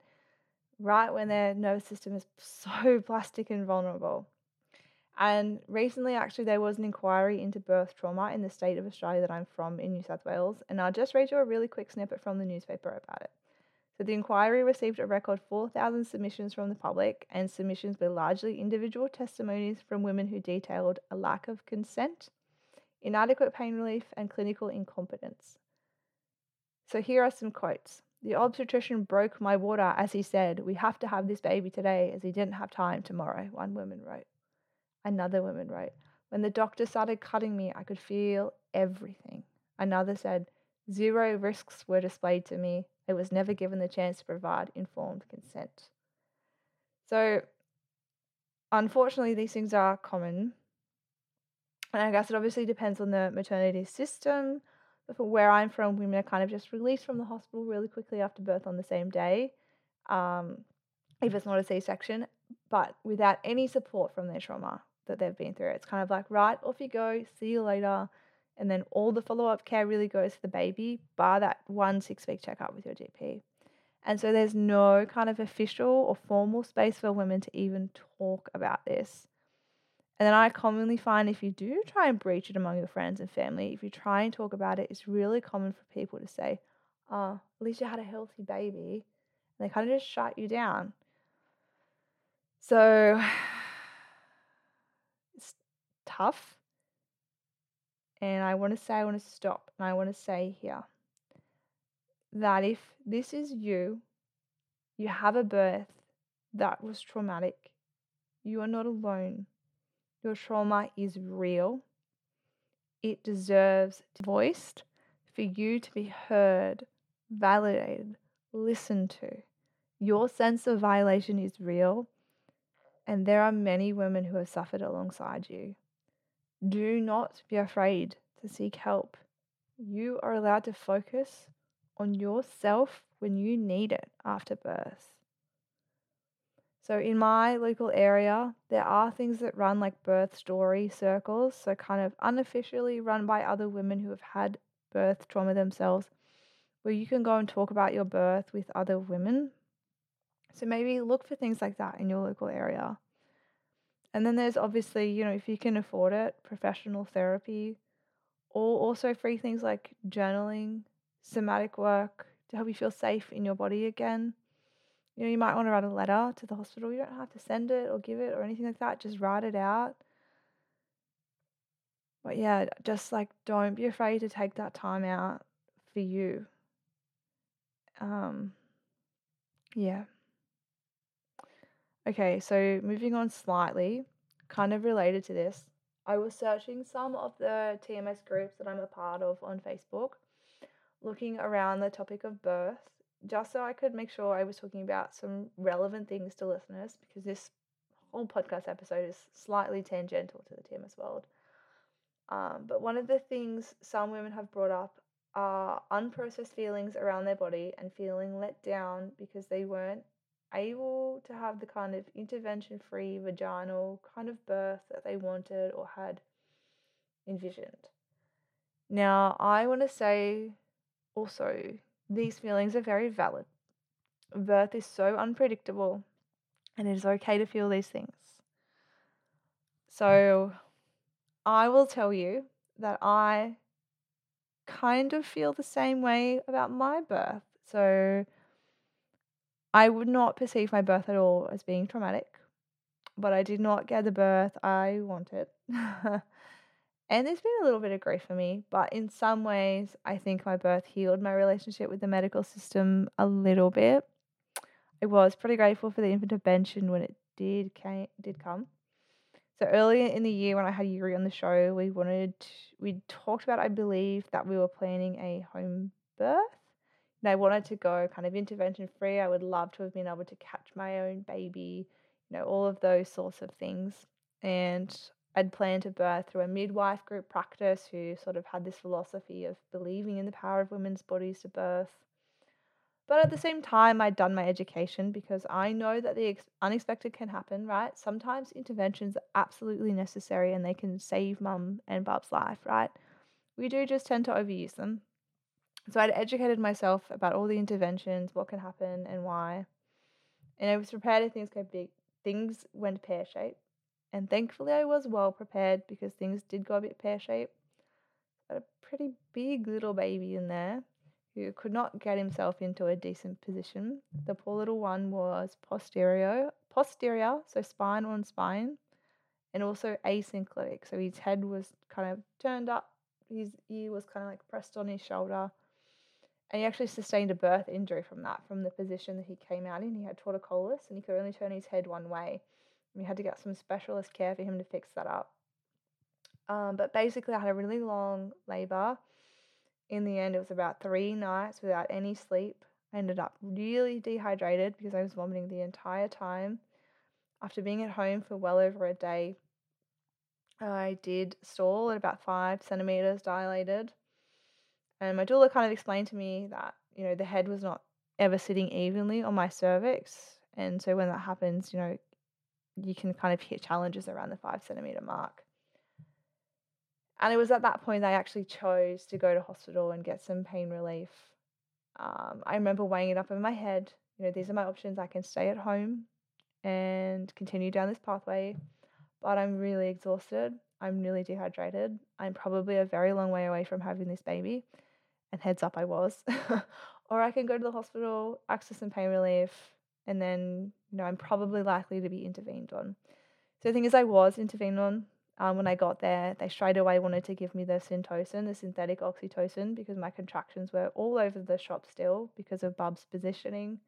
Right when their nervous system is so plastic and vulnerable. And recently, actually, there was an inquiry into birth trauma in the state of Australia that I'm from in New South Wales. And I'll just read you a really quick snippet from the newspaper about it. So, the inquiry received a record 4,000 submissions from the public, and submissions were largely individual testimonies from women who detailed a lack of consent, inadequate pain relief, and clinical incompetence. So, here are some quotes. The obstetrician broke my water as he said, We have to have this baby today as he didn't have time tomorrow, one woman wrote. Another woman wrote, When the doctor started cutting me, I could feel everything. Another said, Zero risks were displayed to me. I was never given the chance to provide informed consent. So, unfortunately, these things are common. And I guess it obviously depends on the maternity system. But from where I'm from, women are kind of just released from the hospital really quickly after birth on the same day, um, if it's not a C section, but without any support from their trauma that they've been through. It's kind of like, right, off you go, see you later. And then all the follow up care really goes to the baby, bar that one six week checkup with your GP. And so there's no kind of official or formal space for women to even talk about this. And then I commonly find if you do try and breach it among your friends and family, if you try and talk about it, it's really common for people to say, Oh, at least you had a healthy baby. And they kind of just shut you down. So tough. And I want to say, I want to stop and I want to say here that if this is you, you have a birth that was traumatic, you are not alone. Your trauma is real. It deserves to be voiced for you to be heard, validated, listened to. Your sense of violation is real, and there are many women who have suffered alongside you. Do not be afraid to seek help. You are allowed to focus on yourself when you need it after birth. So, in my local area, there are things that run like birth story circles, so kind of unofficially run by other women who have had birth trauma themselves, where you can go and talk about your birth with other women. So, maybe look for things like that in your local area. And then there's obviously, you know, if you can afford it, professional therapy, or also free things like journaling, somatic work to help you feel safe in your body again. You know, you might want to write a letter to the hospital. You don't have to send it or give it or anything like that. Just write it out. But yeah, just like don't be afraid to take that time out for you. Um, yeah. Okay, so moving on slightly, kind of related to this, I was searching some of the TMS groups that I'm a part of on Facebook, looking around the topic of birth, just so I could make sure I was talking about some relevant things to listeners because this whole podcast episode is slightly tangential to the TMS world. Um, but one of the things some women have brought up are unprocessed feelings around their body and feeling let down because they weren't able to have the kind of intervention free vaginal kind of birth that they wanted or had envisioned. Now, I want to say also, these feelings are very valid. Birth is so unpredictable, and it is okay to feel these things. So, I will tell you that I kind of feel the same way about my birth. So, I would not perceive my birth at all as being traumatic, but I did not get the birth I wanted. and there's been a little bit of grief for me, but in some ways, I think my birth healed my relationship with the medical system a little bit. I was pretty grateful for the infant intervention when it did came, did come. So earlier in the year when I had Yuri on the show, we wanted we talked about I believe that we were planning a home birth and I wanted to go kind of intervention free. I would love to have been able to catch my own baby, you know, all of those sorts of things. And I'd planned to birth through a midwife group practice who sort of had this philosophy of believing in the power of women's bodies to birth. But at the same time, I'd done my education because I know that the unexpected can happen, right? Sometimes interventions are absolutely necessary and they can save mum and Bub's life, right? We do just tend to overuse them. So I'd educated myself about all the interventions, what can happen, and why. And I was prepared if things go big. Things went pear shaped. And thankfully, I was well prepared because things did go a bit pear shaped. Got a pretty big little baby in there who could not get himself into a decent position. The poor little one was posterior, posterior, so spine on spine, and also asynclitic. So his head was kind of turned up, his ear was kind of like pressed on his shoulder. And he actually sustained a birth injury from that, from the position that he came out in. He had torticollis and he could only turn his head one way. We had to get some specialist care for him to fix that up. Um, but basically, I had a really long labor in the end, it was about three nights without any sleep. I ended up really dehydrated because I was vomiting the entire time. After being at home for well over a day, I did stall at about five centimeters dilated. And my doula kind of explained to me that, you know, the head was not ever sitting evenly on my cervix. And so when that happens, you know, you can kind of hit challenges around the five centimeter mark. And it was at that point I actually chose to go to hospital and get some pain relief. Um, I remember weighing it up in my head. You know, these are my options. I can stay at home and continue down this pathway, but I'm really exhausted. I'm really dehydrated. I'm probably a very long way away from having this baby. And heads up, I was. or I can go to the hospital, access some pain relief, and then, you know, I'm probably likely to be intervened on. So the thing is, I was intervened on um, when I got there, they straight away wanted to give me the syntocin, the synthetic oxytocin, because my contractions were all over the shop still because of Bub's positioning,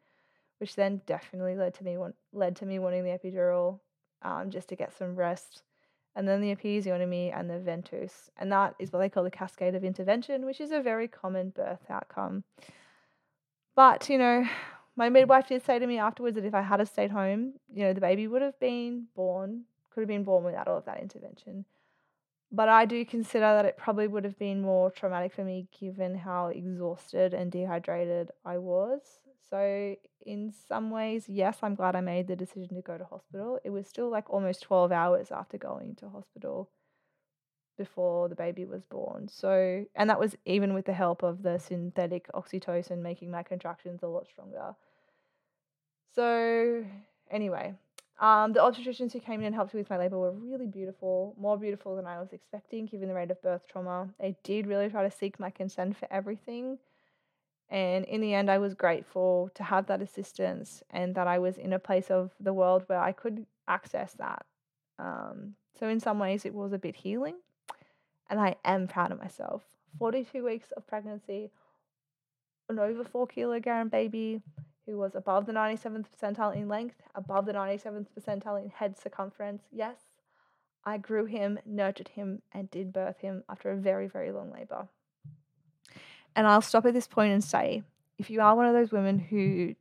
which then definitely led to me want, led to me wanting the epidural, um, just to get some rest, and then the episiotomy and the ventouse, and that is what they call the cascade of intervention, which is a very common birth outcome. But you know, my midwife did say to me afterwards that if I had stayed home, you know, the baby would have been born could have been born without all of that intervention. But I do consider that it probably would have been more traumatic for me given how exhausted and dehydrated I was. So, in some ways, yes, I'm glad I made the decision to go to hospital. It was still like almost 12 hours after going to hospital before the baby was born. So, and that was even with the help of the synthetic oxytocin making my contractions a lot stronger. So, anyway, um, the obstetricians who came in and helped me with my labor were really beautiful, more beautiful than I was expecting, given the rate of birth trauma. They did really try to seek my consent for everything. And in the end, I was grateful to have that assistance and that I was in a place of the world where I could access that. Um, so, in some ways, it was a bit healing. And I am proud of myself. 42 weeks of pregnancy, an over four kilogram baby, who was above the 97th percentile in length, above the 97th percentile in head circumference. Yes, I grew him, nurtured him, and did birth him after a very, very long labor. And I'll stop at this point and say if you are one of those women who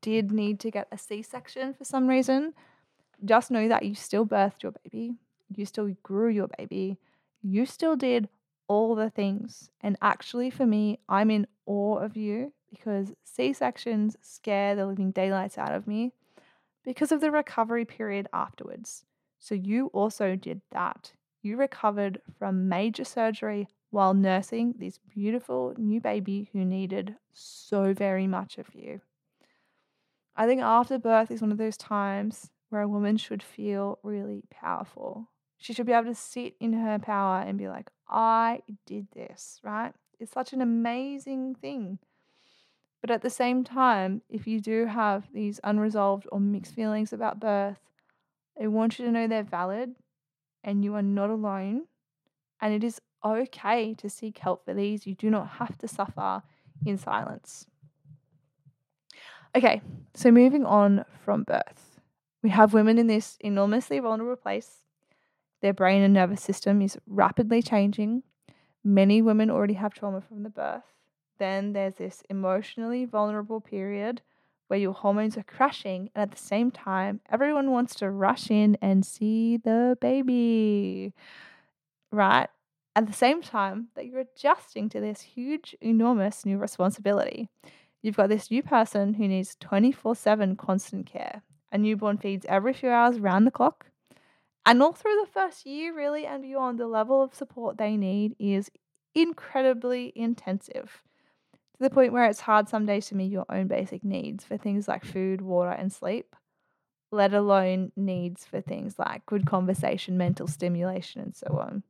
did need to get a C section for some reason, just know that you still birthed your baby, you still grew your baby, you still did all the things. And actually, for me, I'm in awe of you because C sections scare the living daylights out of me because of the recovery period afterwards. So, you also did that. You recovered from major surgery while nursing this beautiful new baby who needed so very much of you. I think after birth is one of those times where a woman should feel really powerful. She should be able to sit in her power and be like, I did this, right? It's such an amazing thing. But at the same time, if you do have these unresolved or mixed feelings about birth, I want you to know they're valid and you are not alone. And it is okay to seek help for these. You do not have to suffer in silence. Okay, so moving on from birth, we have women in this enormously vulnerable place. Their brain and nervous system is rapidly changing. Many women already have trauma from the birth then there's this emotionally vulnerable period where your hormones are crashing, and at the same time, everyone wants to rush in and see the baby, right? At the same time that you're adjusting to this huge, enormous new responsibility. You've got this new person who needs 24 7 constant care. A newborn feeds every few hours round the clock. And all through the first year, really, and beyond, the level of support they need is incredibly intensive to the point where it's hard some days to meet your own basic needs for things like food, water, and sleep, let alone needs for things like good conversation, mental stimulation, and so on.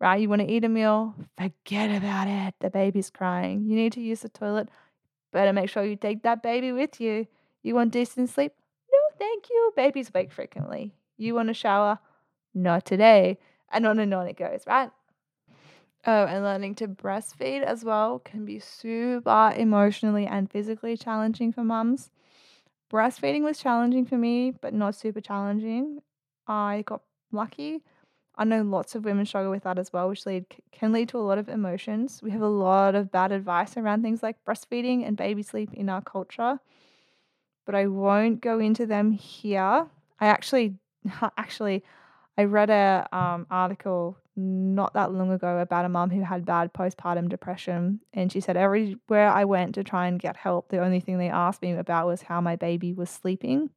Right? You want to eat a meal? Forget about it. The baby's crying. You need to use the toilet? Better make sure you take that baby with you. You want decent sleep? No, thank you. Babies wake frequently. You want a shower? Not today. And on and on it goes, right? Oh, and learning to breastfeed as well can be super emotionally and physically challenging for mums. Breastfeeding was challenging for me, but not super challenging. I got lucky. I know lots of women struggle with that as well, which lead can lead to a lot of emotions. We have a lot of bad advice around things like breastfeeding and baby sleep in our culture, but I won't go into them here. I actually, actually, I read a um, article not that long ago about a mum who had bad postpartum depression, and she said everywhere I went to try and get help, the only thing they asked me about was how my baby was sleeping.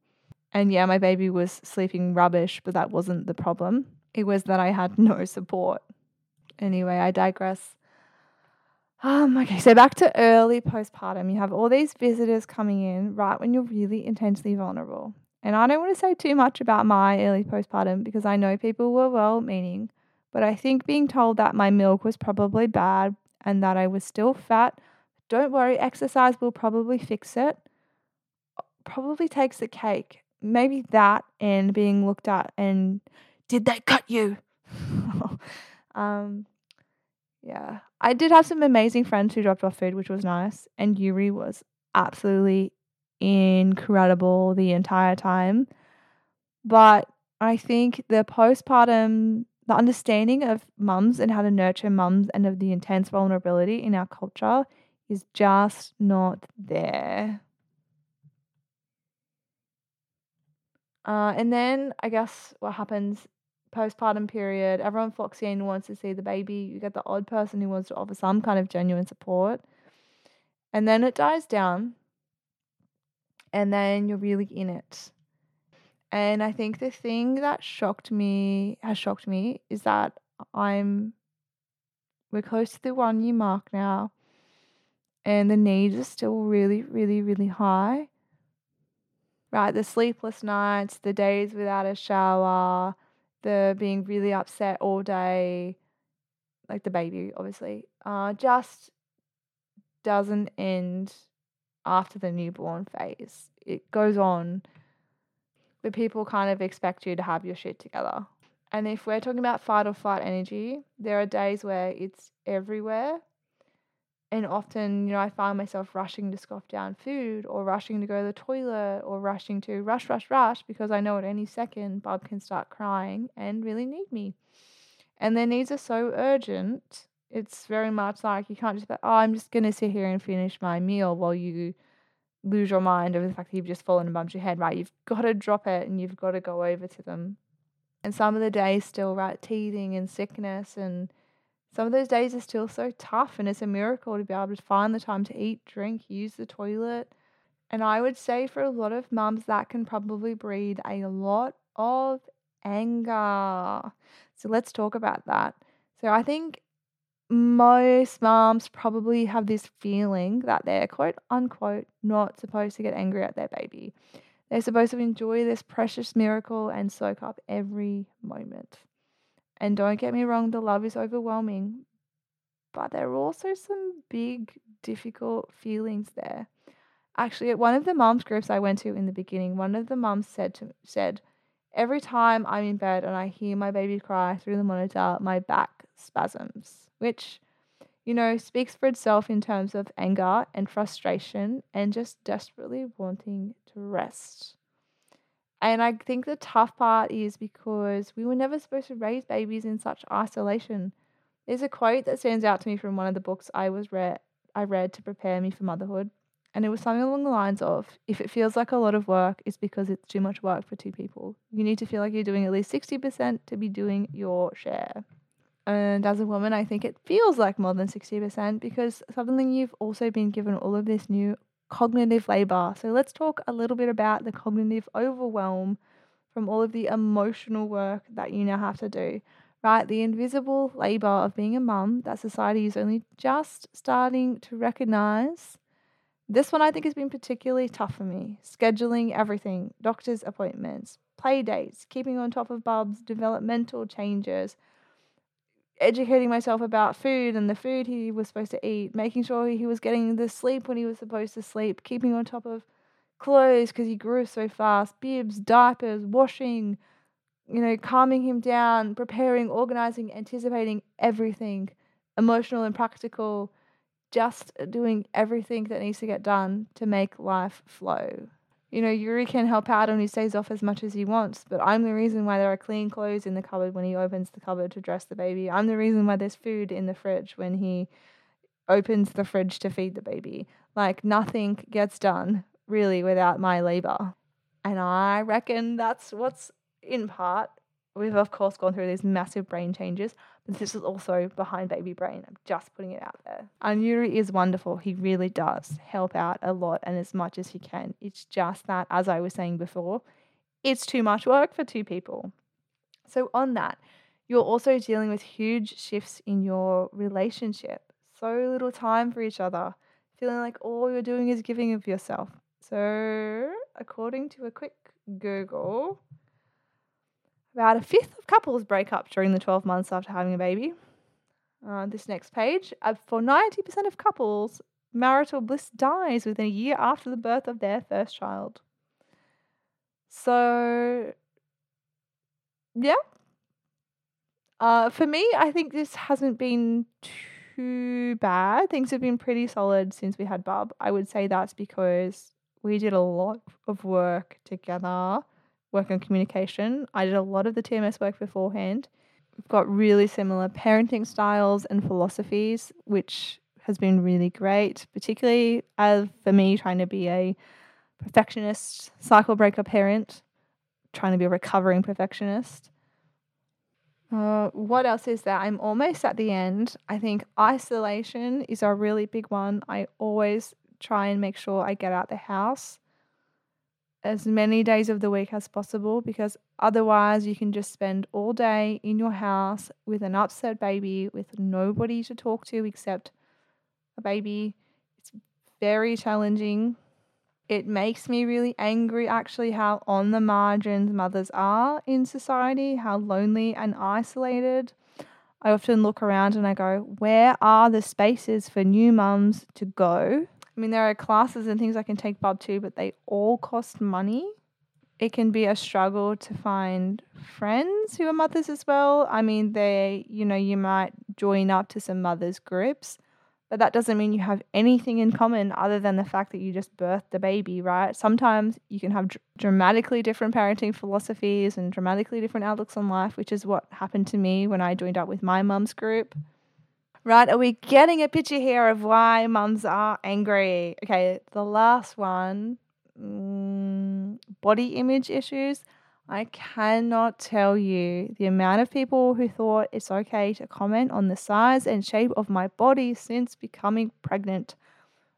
And yeah, my baby was sleeping rubbish, but that wasn't the problem. It was that I had no support. Anyway, I digress. Um, okay, so back to early postpartum. You have all these visitors coming in right when you're really intensely vulnerable. And I don't want to say too much about my early postpartum because I know people were well meaning, but I think being told that my milk was probably bad and that I was still fat, don't worry, exercise will probably fix it, probably takes the cake. Maybe that and being looked at and did they cut you? um, yeah, I did have some amazing friends who dropped off food, which was nice. And Yuri was absolutely incredible the entire time. But I think the postpartum, the understanding of mums and how to nurture mums and of the intense vulnerability in our culture is just not there. Uh, and then I guess what happens postpartum period, everyone flocks in, wants to see the baby. You get the odd person who wants to offer some kind of genuine support. And then it dies down and then you're really in it. And I think the thing that shocked me has shocked me is that I'm we're close to the one year mark now and the needs are still really, really, really high. Right, the sleepless nights, the days without a shower, the being really upset all day, like the baby, obviously, uh, just doesn't end after the newborn phase. It goes on, but people kind of expect you to have your shit together. And if we're talking about fight or flight energy, there are days where it's everywhere. And often, you know, I find myself rushing to scoff down food or rushing to go to the toilet or rushing to rush, rush, rush because I know at any second Bub can start crying and really need me. And their needs are so urgent it's very much like you can't just be, oh, I'm just going to sit here and finish my meal while you lose your mind over the fact that you've just fallen and bumped your head, right? You've got to drop it and you've got to go over to them. And some of the days still, right, teething and sickness and some of those days are still so tough and it's a miracle to be able to find the time to eat, drink, use the toilet. And I would say for a lot of mums that can probably breed a lot of anger. So let's talk about that. So I think most moms probably have this feeling that they're quote unquote not supposed to get angry at their baby. They're supposed to enjoy this precious miracle and soak up every moment. And don't get me wrong, the love is overwhelming, but there are also some big, difficult feelings there. Actually, at one of the moms groups I went to in the beginning, one of the moms said to said, Every time I'm in bed and I hear my baby cry through the monitor, my back spasms which, you know, speaks for itself in terms of anger and frustration and just desperately wanting to rest. And I think the tough part is because we were never supposed to raise babies in such isolation. There's a quote that stands out to me from one of the books I was read I read to prepare me for motherhood. And it was something along the lines of if it feels like a lot of work, it's because it's too much work for two people. You need to feel like you're doing at least 60% to be doing your share. And as a woman, I think it feels like more than 60% because suddenly you've also been given all of this new cognitive labor. So let's talk a little bit about the cognitive overwhelm from all of the emotional work that you now have to do. Right, the invisible labor of being a mum that society is only just starting to recognize. This one I think has been particularly tough for me. Scheduling everything, doctor's appointments, play dates, keeping on top of Bub's developmental changes, educating myself about food and the food he was supposed to eat, making sure he was getting the sleep when he was supposed to sleep, keeping on top of clothes because he grew so fast, bibs, diapers, washing, you know, calming him down, preparing, organizing, anticipating everything, emotional and practical, just doing everything that needs to get done to make life flow. You know, Yuri can help out and he stays off as much as he wants, but I'm the reason why there are clean clothes in the cupboard when he opens the cupboard to dress the baby. I'm the reason why there's food in the fridge when he opens the fridge to feed the baby. Like, nothing gets done really without my labor. And I reckon that's what's in part. We've, of course, gone through these massive brain changes, but this is also behind baby brain. I'm just putting it out there. And Yuri is wonderful. He really does help out a lot and as much as he can. It's just that, as I was saying before, it's too much work for two people. So, on that, you're also dealing with huge shifts in your relationship. So little time for each other, feeling like all you're doing is giving of yourself. So, according to a quick Google, about a fifth of couples break up during the 12 months after having a baby. Uh, this next page, uh, for 90% of couples, marital bliss dies within a year after the birth of their first child. So, yeah. Uh, for me, I think this hasn't been too bad. Things have been pretty solid since we had Bub. I would say that's because we did a lot of work together work on communication. I did a lot of the TMS work beforehand. We've got really similar parenting styles and philosophies, which has been really great, particularly as for me trying to be a perfectionist cycle breaker parent, trying to be a recovering perfectionist. Uh, what else is there? I'm almost at the end. I think isolation is a really big one. I always try and make sure I get out the house as many days of the week as possible because otherwise you can just spend all day in your house with an upset baby with nobody to talk to except a baby. It's very challenging. It makes me really angry actually how on the margins mothers are in society, how lonely and isolated. I often look around and I go, where are the spaces for new mums to go I mean, there are classes and things I can take Bub to, but they all cost money. It can be a struggle to find friends who are mothers as well. I mean, they, you know, you might join up to some mothers groups, but that doesn't mean you have anything in common other than the fact that you just birthed the baby, right? Sometimes you can have dr- dramatically different parenting philosophies and dramatically different outlooks on life, which is what happened to me when I joined up with my mum's group. Right, are we getting a picture here of why mums are angry? Okay, the last one mm, body image issues. I cannot tell you the amount of people who thought it's okay to comment on the size and shape of my body since becoming pregnant.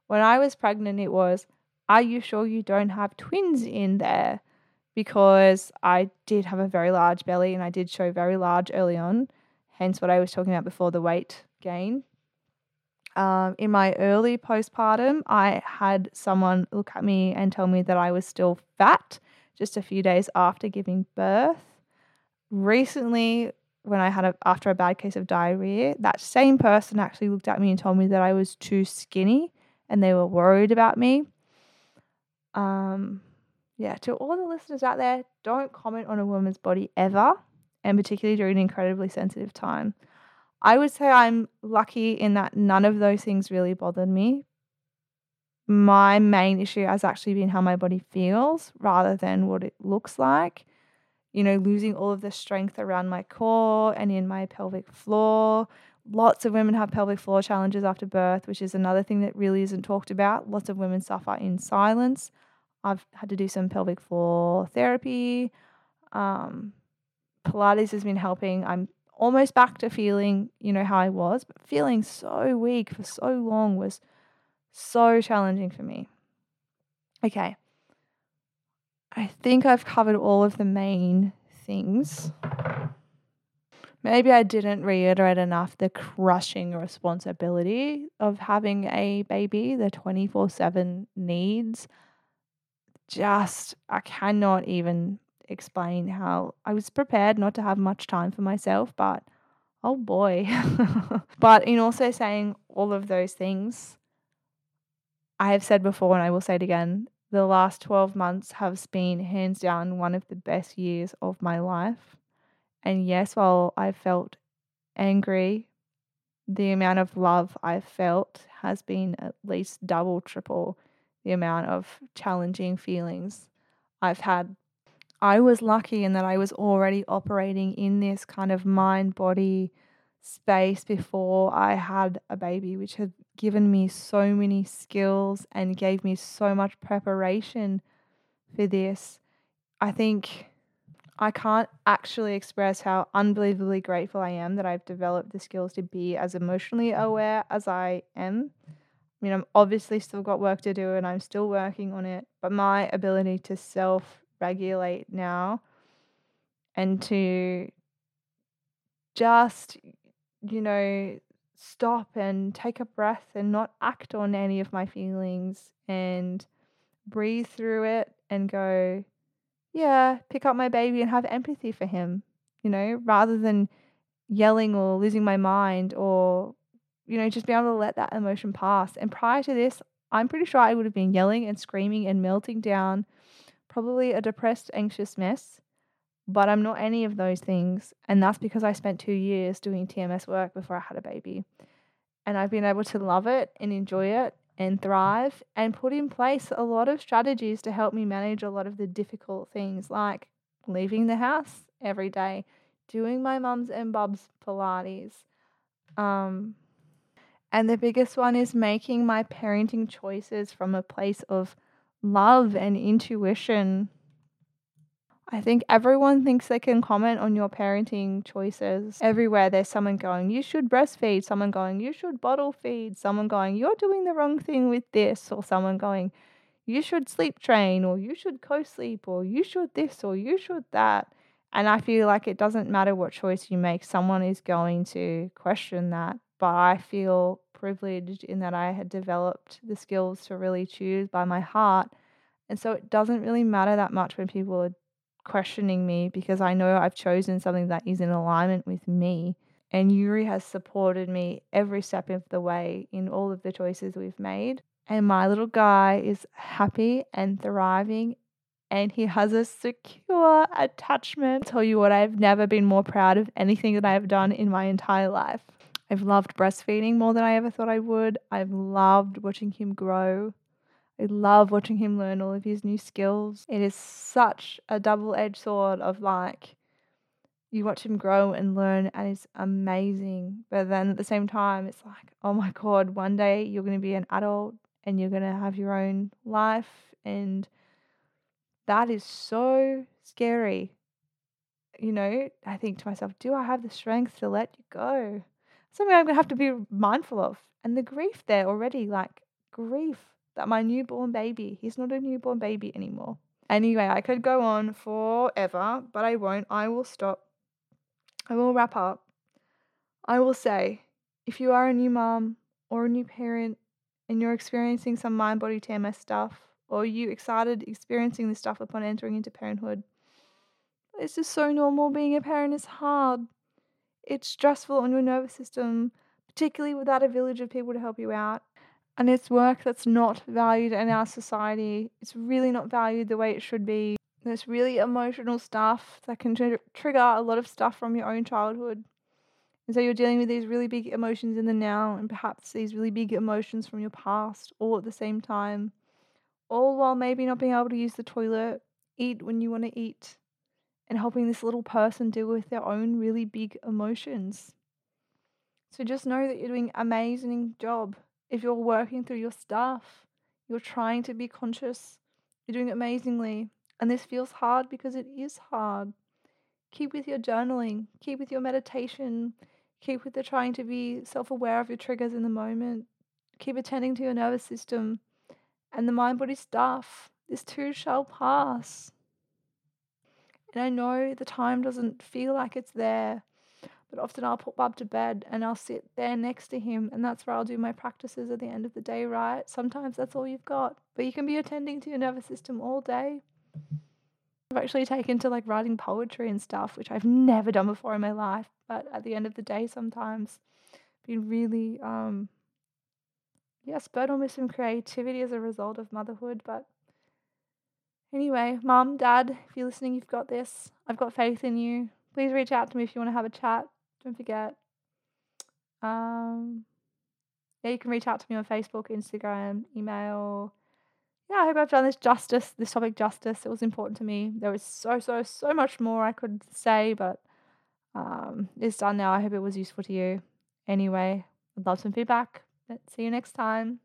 When I was pregnant, it was, Are you sure you don't have twins in there? Because I did have a very large belly and I did show very large early on, hence what I was talking about before the weight gain. Um, in my early postpartum, I had someone look at me and tell me that I was still fat just a few days after giving birth. Recently, when I had a, after a bad case of diarrhea, that same person actually looked at me and told me that I was too skinny and they were worried about me. Um, yeah, to all the listeners out there, don't comment on a woman's body ever, and particularly during an incredibly sensitive time. I would say I'm lucky in that none of those things really bothered me. My main issue has actually been how my body feels rather than what it looks like. You know, losing all of the strength around my core and in my pelvic floor, lots of women have pelvic floor challenges after birth, which is another thing that really isn't talked about. Lots of women suffer in silence. I've had to do some pelvic floor therapy. Um, Pilates has been helping. I'm almost back to feeling, you know, how I was, but feeling so weak for so long was so challenging for me. Okay. I think I've covered all of the main things. Maybe I didn't reiterate enough the crushing responsibility of having a baby, the 24 7 needs. Just, I cannot even explain how I was prepared not to have much time for myself, but oh boy. but in also saying all of those things, I have said before and I will say it again the last 12 months has been hands down one of the best years of my life. And yes, while I felt angry, the amount of love I felt has been at least double, triple the amount of challenging feelings I've had. I was lucky in that I was already operating in this kind of mind body space before I had a baby, which had given me so many skills and gave me so much preparation for this. I think I can't actually express how unbelievably grateful I am that I've developed the skills to be as emotionally aware as I am. I mean, I'm obviously still got work to do and I'm still working on it, but my ability to self regulate now and to just, you know, stop and take a breath and not act on any of my feelings and breathe through it and go, yeah, pick up my baby and have empathy for him, you know, rather than yelling or losing my mind or, you know, just be able to let that emotion pass. And prior to this, I'm pretty sure I would have been yelling and screaming and melting down, probably a depressed, anxious mess. But I'm not any of those things. And that's because I spent two years doing TMS work before I had a baby. And I've been able to love it and enjoy it and thrive and put in place a lot of strategies to help me manage a lot of the difficult things like leaving the house every day, doing my mum's and Bub's Pilates. Um, and the biggest one is making my parenting choices from a place of love and intuition I think everyone thinks they can comment on your parenting choices. Everywhere there's someone going, you should breastfeed, someone going, you should bottle feed, someone going, you're doing the wrong thing with this, or someone going, you should sleep train, or you should co sleep, or you should this, or you should that. And I feel like it doesn't matter what choice you make, someone is going to question that. But I feel privileged in that I had developed the skills to really choose by my heart. And so it doesn't really matter that much when people are questioning me because I know I've chosen something that is in alignment with me. And Yuri has supported me every step of the way in all of the choices we've made. And my little guy is happy and thriving and he has a secure attachment. I'll tell you what, I've never been more proud of anything that I have done in my entire life. I've loved breastfeeding more than I ever thought I would. I've loved watching him grow. I love watching him learn all of his new skills. It is such a double edged sword of like, you watch him grow and learn, and it's amazing. But then at the same time, it's like, oh my God, one day you're going to be an adult and you're going to have your own life. And that is so scary. You know, I think to myself, do I have the strength to let you go? Something I'm going to have to be mindful of. And the grief there already, like grief that my newborn baby, he's not a newborn baby anymore. Anyway, I could go on forever, but I won't. I will stop. I will wrap up. I will say if you are a new mom or a new parent and you're experiencing some mind body TMS stuff, or you excited experiencing this stuff upon entering into parenthood, it's just so normal. Being a parent is hard. It's stressful on your nervous system, particularly without a village of people to help you out and it's work that's not valued in our society. It's really not valued the way it should be. There's really emotional stuff that can tr- trigger a lot of stuff from your own childhood. And so you're dealing with these really big emotions in the now and perhaps these really big emotions from your past all at the same time. All while maybe not being able to use the toilet, eat when you want to eat, and helping this little person deal with their own really big emotions. So just know that you're doing an amazing job. If you're working through your stuff, you're trying to be conscious, you're doing amazingly. And this feels hard because it is hard. Keep with your journaling, keep with your meditation, keep with the trying to be self aware of your triggers in the moment, keep attending to your nervous system and the mind body stuff. This too shall pass. And I know the time doesn't feel like it's there, but often I'll put Bub to bed and I'll sit there next to him, and that's where I'll do my practices at the end of the day, right? Sometimes that's all you've got, but you can be attending to your nervous system all day. I've actually taken to like writing poetry and stuff, which I've never done before in my life, but at the end of the day, sometimes been really, um, yeah, spurred on with some creativity as a result of motherhood, but Anyway, mum, dad, if you're listening, you've got this. I've got faith in you. Please reach out to me if you want to have a chat. Don't forget. Um, yeah, you can reach out to me on Facebook, Instagram, email. Yeah, I hope I've done this justice, this topic justice. It was important to me. There was so, so, so much more I could say, but um, it's done now. I hope it was useful to you. Anyway, I'd love some feedback. See you next time.